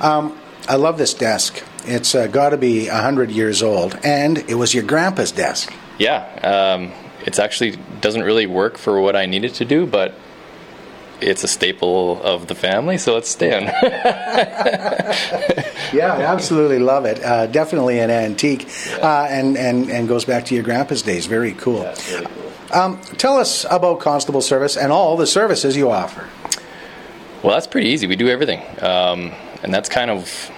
Speaker 2: Um, I love this desk. It's uh, got to be hundred years old, and it was your grandpa's desk.
Speaker 22: yeah, um, it's actually doesn't really work for what I need it to do, but it's a staple of the family, so it's staying.
Speaker 2: Yeah, I absolutely love it. Uh, definitely an antique, uh, and and and goes back to your grandpa's days. Very cool. Um, tell us about Constable Service and all the services you offer.
Speaker 22: Well, that's pretty easy. We do everything, um, and that's kind of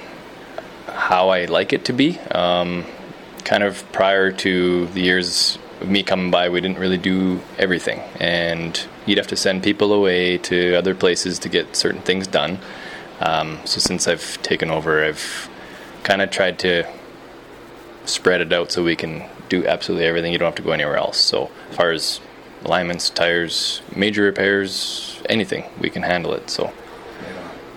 Speaker 22: how I like it to be. Um, kind of prior to the years of me coming by, we didn't really do everything, and you'd have to send people away to other places to get certain things done. Um, so since I've taken over, I've kind of tried to spread it out so we can do absolutely everything. You don't have to go anywhere else. So as far as alignments, tires, major repairs, anything. We can handle it. So,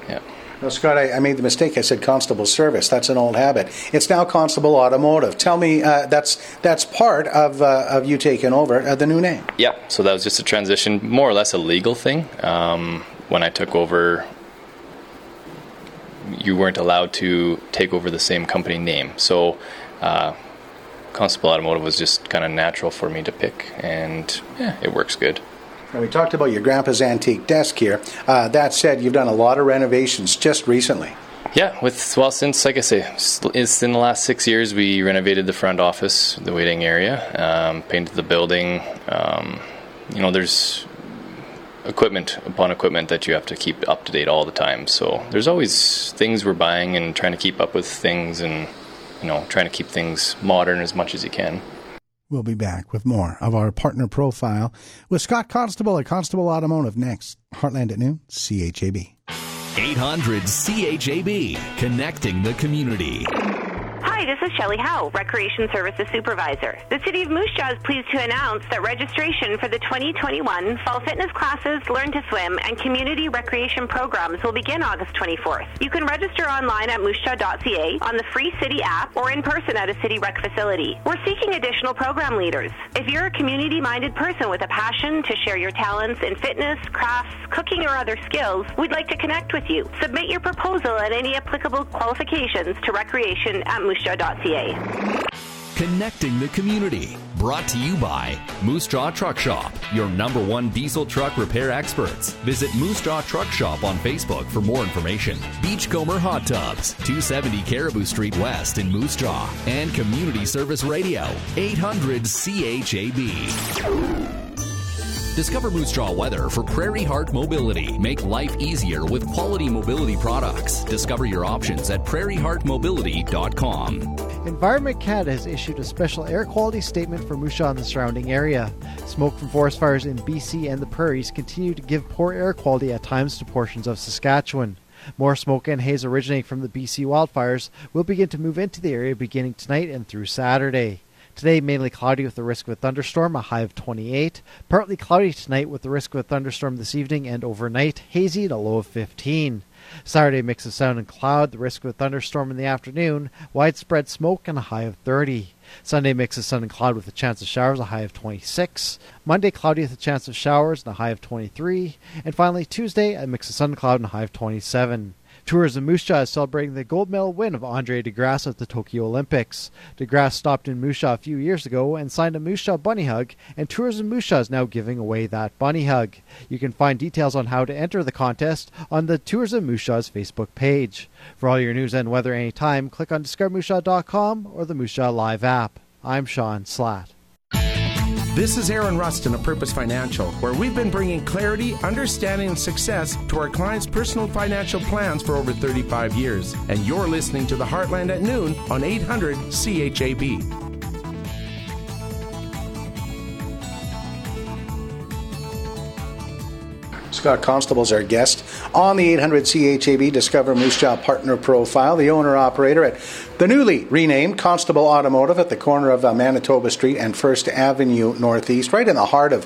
Speaker 22: yeah.
Speaker 2: Now, Scott, I, I, made the mistake. I said Constable Service. That's an old habit. It's now Constable Automotive. Tell me, uh, that's that's part of uh, of you taking over uh, the new name.
Speaker 22: Yeah. So that was just a transition, more or less a legal thing. Um, when I took over, you weren't allowed to take over the same company name. So. Uh, Constable Automotive was just kind of natural for me to pick, and yeah, it works good.
Speaker 2: Now, we talked about your grandpa's antique desk here. Uh, that said, you've done a lot of renovations just recently.
Speaker 22: Yeah, with well, since like I say, it's in the last six years we renovated the front office, the waiting area, um, painted the building. Um, you know, there's equipment upon equipment that you have to keep up to date all the time. So there's always things we're buying and trying to keep up with things and you know trying to keep things modern as much as you can.
Speaker 2: We'll be back with more of our partner profile with Scott Constable at Constable Automotive next. Heartland at noon, CHAB.
Speaker 1: 800 CHAB, connecting the community.
Speaker 23: Hi, this is Shelly Howe, Recreation Services Supervisor. The City of Moose Jaw is pleased to announce that registration for the 2021 Fall Fitness Classes, Learn to Swim, and Community Recreation Programs will begin August 24th. You can register online at moosejaw.ca, on the free City app, or in person at a City Rec facility. We're seeking additional program leaders. If you're a community-minded person with a passion to share your talents in fitness, crafts, cooking, or other skills, we'd like to connect with you. Submit your proposal and any applicable qualifications to recreation at Moose
Speaker 1: Connecting the community. Brought to you by Moose Jaw Truck Shop, your number one diesel truck repair experts. Visit Moose Jaw Truck Shop on Facebook for more information. Beachcomber Hot Tubs, 270 Caribou Street West in Moose Jaw, and Community Service Radio, 800 CHAB. Discover Moose Jaw weather for Prairie Heart Mobility. Make life easier with quality mobility products. Discover your options at prairieheartmobility.com.
Speaker 24: Environment Canada has issued a special air quality statement for Moose Jaw and the surrounding area. Smoke from forest fires in BC and the prairies continue to give poor air quality at times to portions of Saskatchewan. More smoke and haze originating from the BC wildfires will begin to move into the area beginning tonight and through Saturday. Today, mainly cloudy with the risk of a thunderstorm, a high of 28. Partly cloudy tonight with the risk of a thunderstorm this evening and overnight, hazy and a low of 15. Saturday, mix of sun and cloud, the risk of a thunderstorm in the afternoon, widespread smoke, and a high of 30. Sunday, mix of sun and cloud with a chance of showers, a high of 26. Monday, cloudy with a chance of showers, and a high of 23. And finally, Tuesday, a mix of sun and cloud, and a high of 27. Tourism Moose Jaw is celebrating the gold medal win of Andre De Grasse at the Tokyo Olympics. De Grasse stopped in Moose Jaw a few years ago and signed a Moose Jaw bunny hug, and Tourism Moose Jaw is now giving away that bunny hug. You can find details on how to enter the contest on the Tourism Moose Jaw's Facebook page. For all your news and weather anytime, click on discovermoosejawcom or the Moose Jaw Live app. I'm Sean Slatt.
Speaker 18: This is Aaron Rustin of Purpose Financial, where we've been bringing clarity, understanding, and success to our clients' personal financial plans for over 35 years. And you're listening to the Heartland at noon on 800 CHAB.
Speaker 2: Scott Constable is our guest on the 800 CHAB Discover Moose Jaw Partner Profile, the owner operator at the newly renamed Constable Automotive at the corner of uh, Manitoba Street and First Avenue Northeast, right in the heart of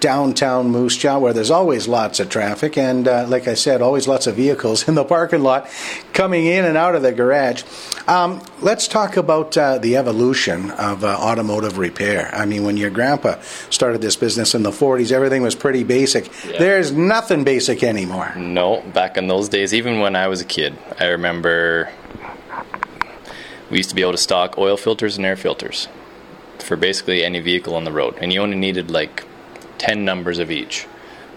Speaker 2: downtown Moose Jaw, where there's always lots of traffic and, uh, like I said, always lots of vehicles in the parking lot coming in and out of the garage. Um, let's talk about uh, the evolution of uh, automotive repair. I mean, when your grandpa started this business in the 40s, everything was pretty basic. Yeah. There's nothing basic anymore.
Speaker 22: No, back in those days, even when I was a kid, I remember we used to be able to stock oil filters and air filters for basically any vehicle on the road, and you only needed like 10 numbers of each.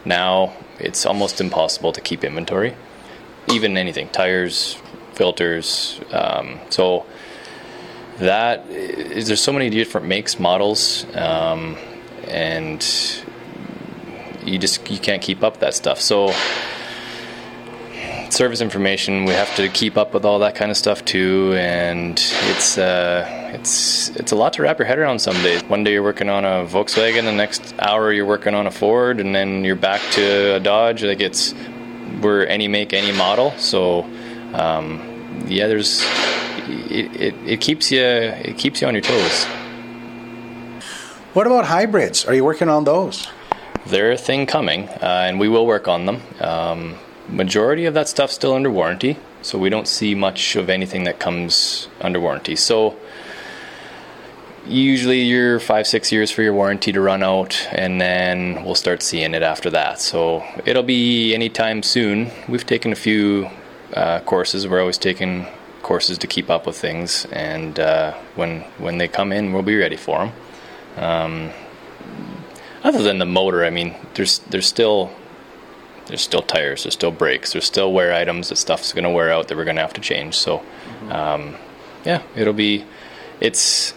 Speaker 22: Now it's almost impossible to keep inventory, even anything tires, filters. Um, so that is there's so many different makes, models, um, and you just you can't keep up that stuff. So service information, we have to keep up with all that kind of stuff too, and it's uh, it's it's a lot to wrap your head around some days. One day you're working on a Volkswagen, the next hour you're working on a Ford, and then you're back to a Dodge. Like it's we're any make, any model. So um, yeah, there's it, it, it keeps you it keeps you on your toes.
Speaker 2: What about hybrids? Are you working on those?
Speaker 22: they're a thing coming, uh, and we will work on them. Um, majority of that stuff's still under warranty, so we don't see much of anything that comes under warranty. So usually you're five six years for your warranty to run out and then we'll start seeing it after that. So it'll be anytime soon. We've taken a few uh, courses. We're always taking courses to keep up with things and uh, when when they come in we'll be ready for them um, other than the motor i mean there's there's still there's still tires there's still brakes there's still wear items that stuff's going to wear out that we're going to have to change so um, yeah it'll be it's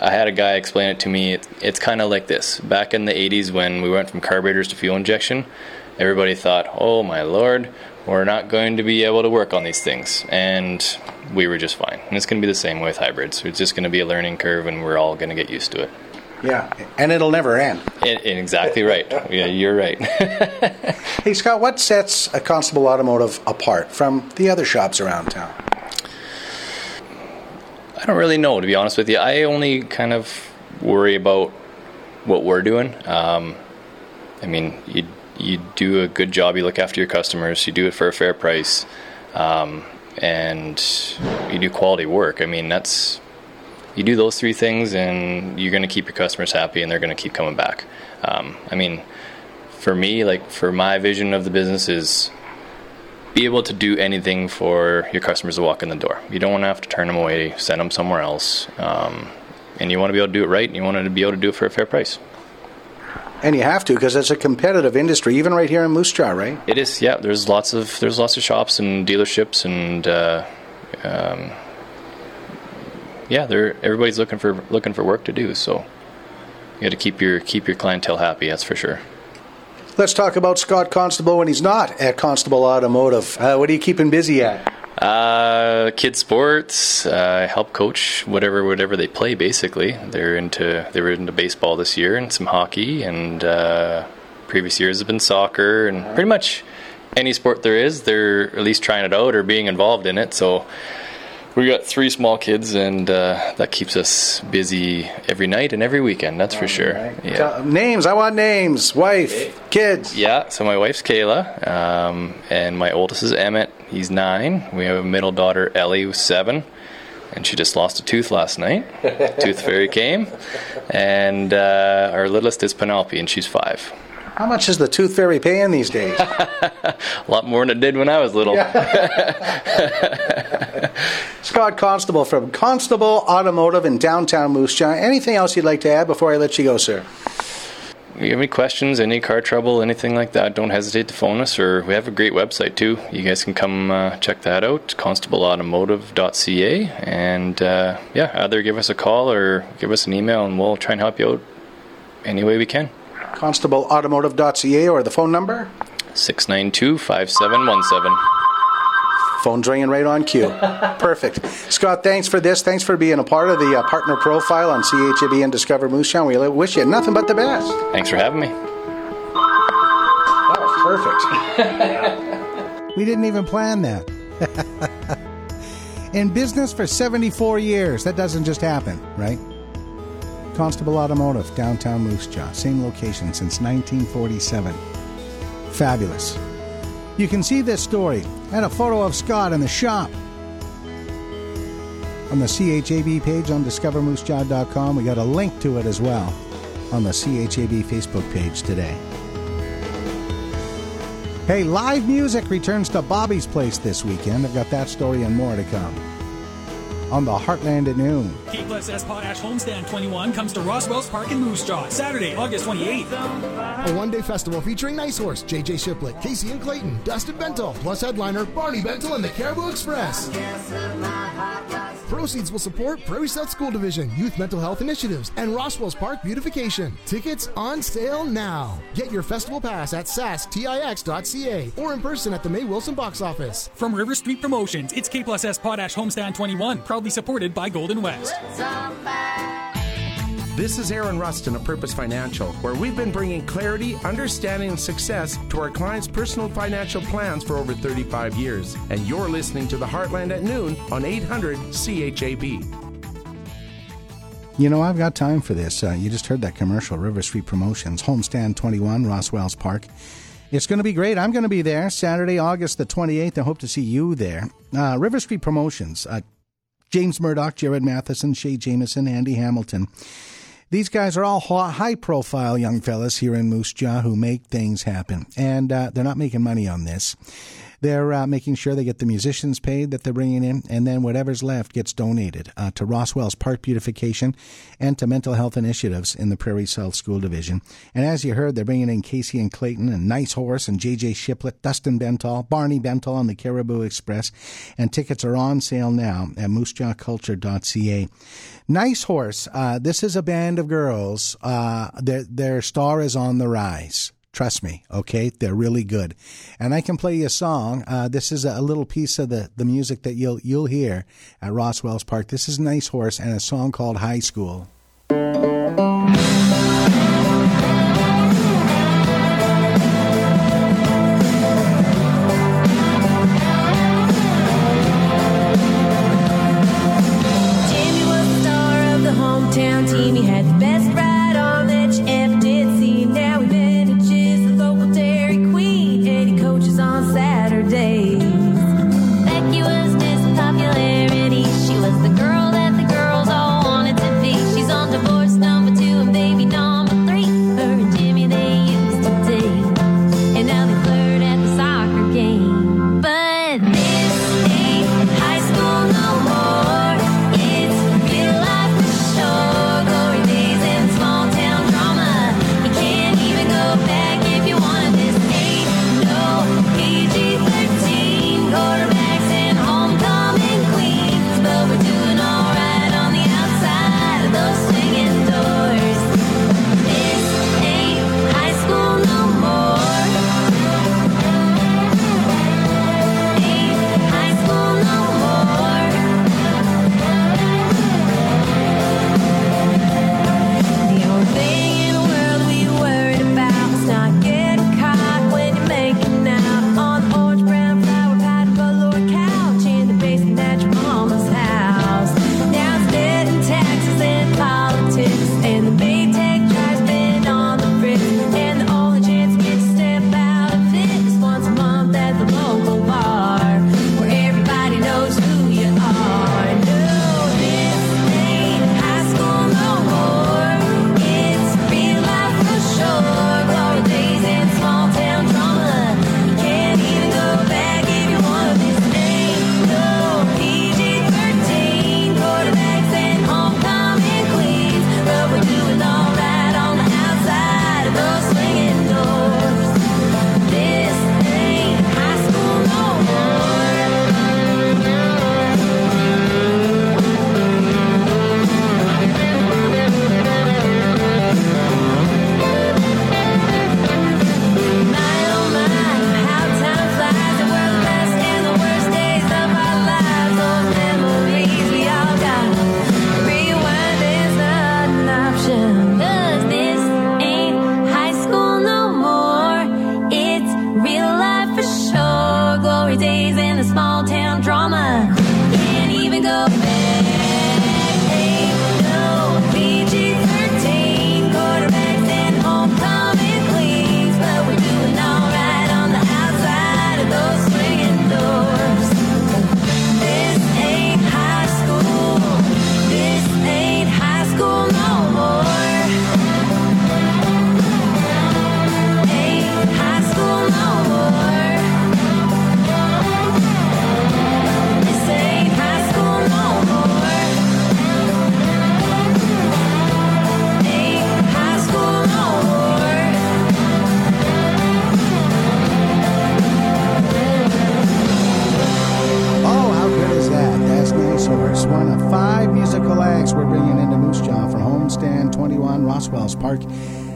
Speaker 22: I had a guy explain it to me. It, it's kind of like this. Back in the 80s, when we went from carburetors to fuel injection, everybody thought, oh my lord, we're not going to be able to work on these things. And we were just fine. And it's going to be the same with hybrids. It's just going to be a learning curve, and we're all going to get used to it.
Speaker 2: Yeah, and it'll never end.
Speaker 22: It, it, exactly right. Yeah, you're right.
Speaker 2: hey, Scott, what sets a Constable Automotive apart from the other shops around town?
Speaker 22: I don't really know, to be honest with you. I only kind of worry about what we're doing. Um, I mean, you you do a good job. You look after your customers. You do it for a fair price, um, and you do quality work. I mean, that's you do those three things, and you're going to keep your customers happy, and they're going to keep coming back. Um, I mean, for me, like for my vision of the business is be able to do anything for your customers to walk in the door. You don't want to have to turn them away, send them somewhere else, um, and you want to be able to do it right, and you want to be able to do it for a fair price.
Speaker 2: And you have to because it's a competitive industry, even right here in Moose Jaw, right?
Speaker 22: It is. Yeah, there's lots of there's lots of shops and dealerships, and uh, um, yeah, they're everybody's looking for looking for work to do. So you got to keep your keep your clientele happy. That's for sure.
Speaker 2: Let's talk about Scott Constable when he's not at Constable Automotive. Uh, what are you keeping busy at?
Speaker 22: Uh, kid sports. Uh, help coach whatever whatever they play. Basically, they're into they were into baseball this year and some hockey, and uh, previous years have been soccer and pretty much any sport there is. They're at least trying it out or being involved in it. So we got three small kids, and uh, that keeps us busy every night and every weekend. That's for sure.
Speaker 2: Right. Yeah. names. I want names. Wife, kids.
Speaker 22: Yeah. So my wife's Kayla, um, and my oldest is Emmett. He's nine. We have a middle daughter, Ellie, who's seven. And she just lost a tooth last night. tooth fairy came, and uh, our littlest is Penelope, and she's five.
Speaker 2: How much is the tooth fairy paying these days?
Speaker 22: a lot more than it did when I was little.
Speaker 2: Scott Constable from Constable Automotive in downtown Moose Jaw. Anything else you'd like to add before I let you go, sir?
Speaker 22: If you have any questions, any car trouble, anything like that, don't hesitate to phone us. Or we have a great website too. You guys can come uh, check that out, constableautomotive.ca, and uh, yeah, either give us a call or give us an email, and we'll try and help you out any way we can
Speaker 2: constableautomotive.ca or the phone number?
Speaker 22: 692 5717.
Speaker 2: Phone's ringing right on cue. Perfect. Scott, thanks for this. Thanks for being a part of the uh, partner profile on CHAB and Discover Moose Jaw. We wish you nothing but the best.
Speaker 22: Thanks for having me.
Speaker 2: That was perfect. we didn't even plan that. In business for 74 years. That doesn't just happen, right? Constable Automotive, downtown Moose Jaw. Same location since 1947. Fabulous. You can see this story and a photo of Scott in the shop on the CHAB page on discovermoosejaw.com. We got a link to it as well on the CHAB Facebook page today. Hey, live music returns to Bobby's Place this weekend. I've got that story and more to come on the Heartland at noon.
Speaker 25: K plus S Potash Homestand 21 comes to Roswell's Park in Moose Jaw Saturday, August 28th.
Speaker 15: A one day festival featuring Nice Horse, JJ Shiplett, Kacy and Clayton, Dustin Bentall, plus headliner Barney Bentall and the Cariboo Express. Proceeds will support Prairie South School Division, youth mental health initiatives, and Roswell's Park beautification. Tickets on sale now. Get your festival pass at sastix.ca or in person at the Mae Wilson box office.
Speaker 25: From River Street Promotions, it's K plus S Potash Homestand 21, proudly supported by Golden West.
Speaker 18: This is Aaron Rustin of Purpose Financial, where we've been bringing clarity, understanding, and success to our clients' personal financial plans for over 35 years. And you're listening to the Heartland at noon on 800 CHAB.
Speaker 26: You know, I've got time for this. Uh, you just heard that commercial, River Street Promotions, Homestand 21, Roswells Park. It's going to be great. I'm going to be there Saturday, August the 28th. I hope to see you there. Uh, River Street Promotions, uh, James Murdoch, Jared Matheson, Shay Jameson, Andy Hamilton. These guys are all high profile young fellas here in Moose Jaw who make things happen. And uh, they're not making money on this. They're uh, making sure they get the musicians paid that they're bringing in, and then whatever's left gets donated uh, to Roswell's Park Beautification and to mental health initiatives in the Prairie South School Division. And as you heard, they're bringing in Kacy and Clayton and Nice Horse and JJ Shiplett, Dustin Bentall, Barney Bentall on the Cariboo Express, and tickets are on sale now at moosejawculture.ca. Nice Horse, uh, this is a band of girls. Uh, their, their star is on the rise. Trust me, okay? They're really good. And I can play you a song. Uh, this is a little piece of the, the music that you'll, you'll hear at Roswell's Park. This is Nice Horse and a song called High School.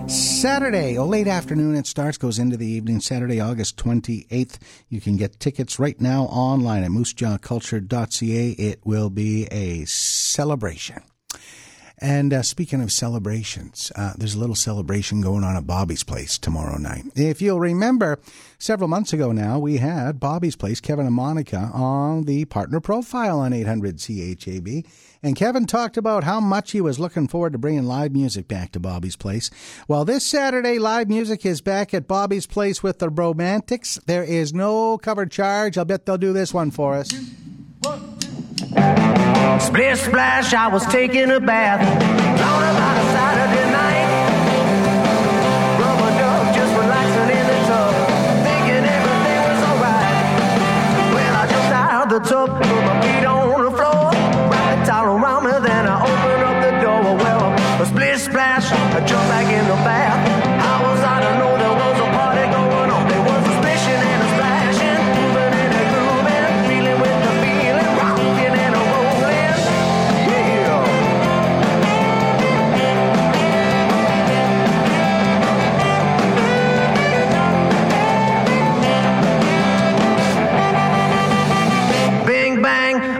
Speaker 26: Saturday, a late afternoon. It starts, goes into the evening. Saturday, August 28th. You can get tickets right now online at moosejawculture.ca. It will be a celebration.
Speaker 2: And uh, speaking of celebrations, uh, there's a little celebration going on at Bobby's Place tomorrow night. If you'll remember, several months ago now, we had Bobby's Place, Kevin and Monica, on the partner profile on 800 CHAB. And Kevin talked about how much he was looking forward to bringing live music back to Bobby's Place. Well, this Saturday, live music is back at Bobby's Place with the Romantics. There is no cover charge. I'll bet they'll do this one for us.
Speaker 27: Splish splash, I was taking a bath. On about a Saturday night. Just relaxing in the tub. Thinking everything was alright. Well, I jumped out the tub, put my feet on the floor. Towel around me, then I opened up the door. Well, a splish splash, I jumped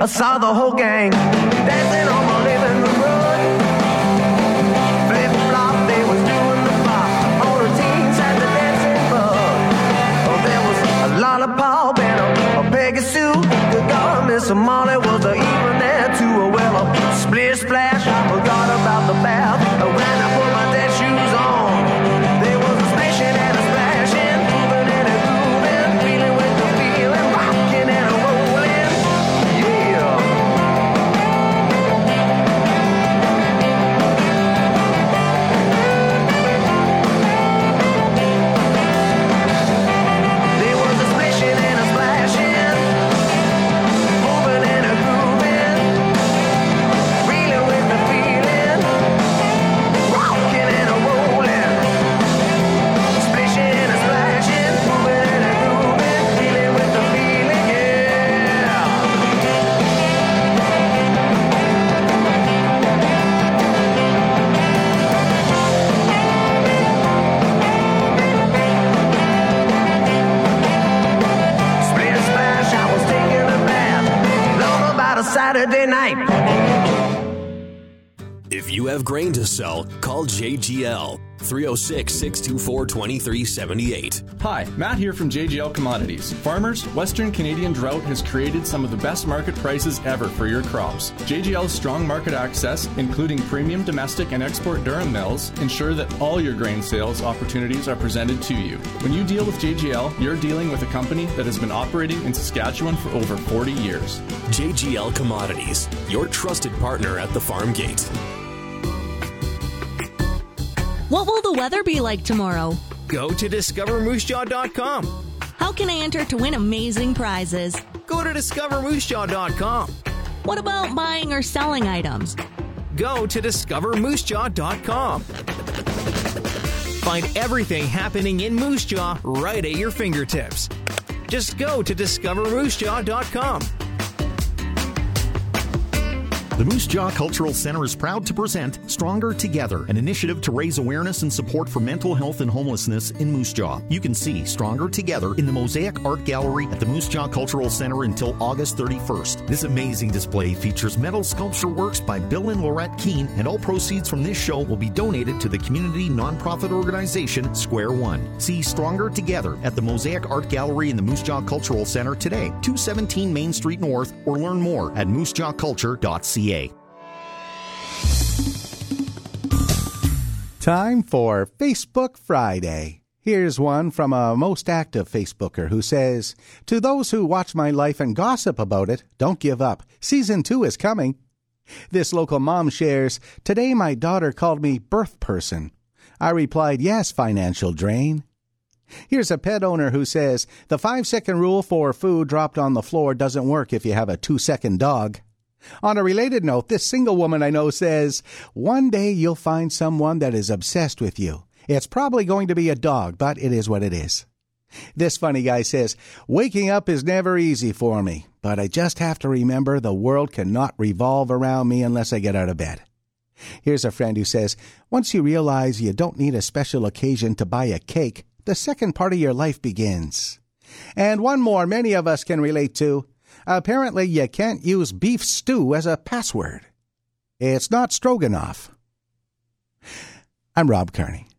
Speaker 27: I saw the whole gang dancing on my living room. Flip they was doing the. All the teens the dancing. Oh, there was a lollipop and a, Miss was
Speaker 21: call JGL 306 624 2378.
Speaker 28: Hi, Matt here from JGL Commodities. Farmers, Western Canadian drought has created some of the best market prices ever for your crops. JGL's strong market access, including premium domestic and export durum mills, ensure that all your grain sales opportunities are presented to you. When you deal with JGL, you're dealing with a company that has been operating in Saskatchewan for over 40 years.
Speaker 21: JGL Commodities, your trusted partner at the farm gate.
Speaker 29: What will the weather be like tomorrow?
Speaker 30: Go to discovermoosejaw.com.
Speaker 29: How can I enter to win amazing prizes?
Speaker 30: Go to discovermoosejaw.com.
Speaker 29: What about buying or selling items?
Speaker 30: Go to discovermoosejaw.com. Find everything happening in Moose Jaw right at your fingertips. Just go to discovermoosejaw.com.
Speaker 31: The Moose Jaw Cultural Center is proud to present Stronger Together, an initiative to raise awareness and support for mental health and homelessness in Moose Jaw. You can see Stronger Together in the Mosaic Art Gallery at the Moose Jaw Cultural Center until August 31st. This amazing display features metal sculpture works by Bill and Laurette Keene, and all proceeds from this show will be donated to the community nonprofit organization Square One. See Stronger Together at the Mosaic Art Gallery in the Moose Jaw Cultural Center today, 217 Main Street North, or learn more at moosejawculture.ca.
Speaker 2: Time for Facebook Friday. Here's one from a most active Facebooker who says, To those who watch my life and gossip about it, don't give up. Season 2 is coming. This local mom shares, Today my daughter called me birth person. I replied, Yes, financial drain. Here's a pet owner who says, The five second rule for food dropped on the floor doesn't work if you have a two second dog. On a related note, this single woman I know says, One day you'll find someone that is obsessed with you. It's probably going to be a dog, but it is what it is. This funny guy says, Waking up is never easy for me, but I just have to remember the world cannot revolve around me unless I get out of bed. Here's a friend who says, Once you realize you don't need a special occasion to buy a cake, the second part of your life begins. And one more many of us can relate to. Apparently, you can't use beef stew as a password. It's not stroganoff. I'm Rob Kearney.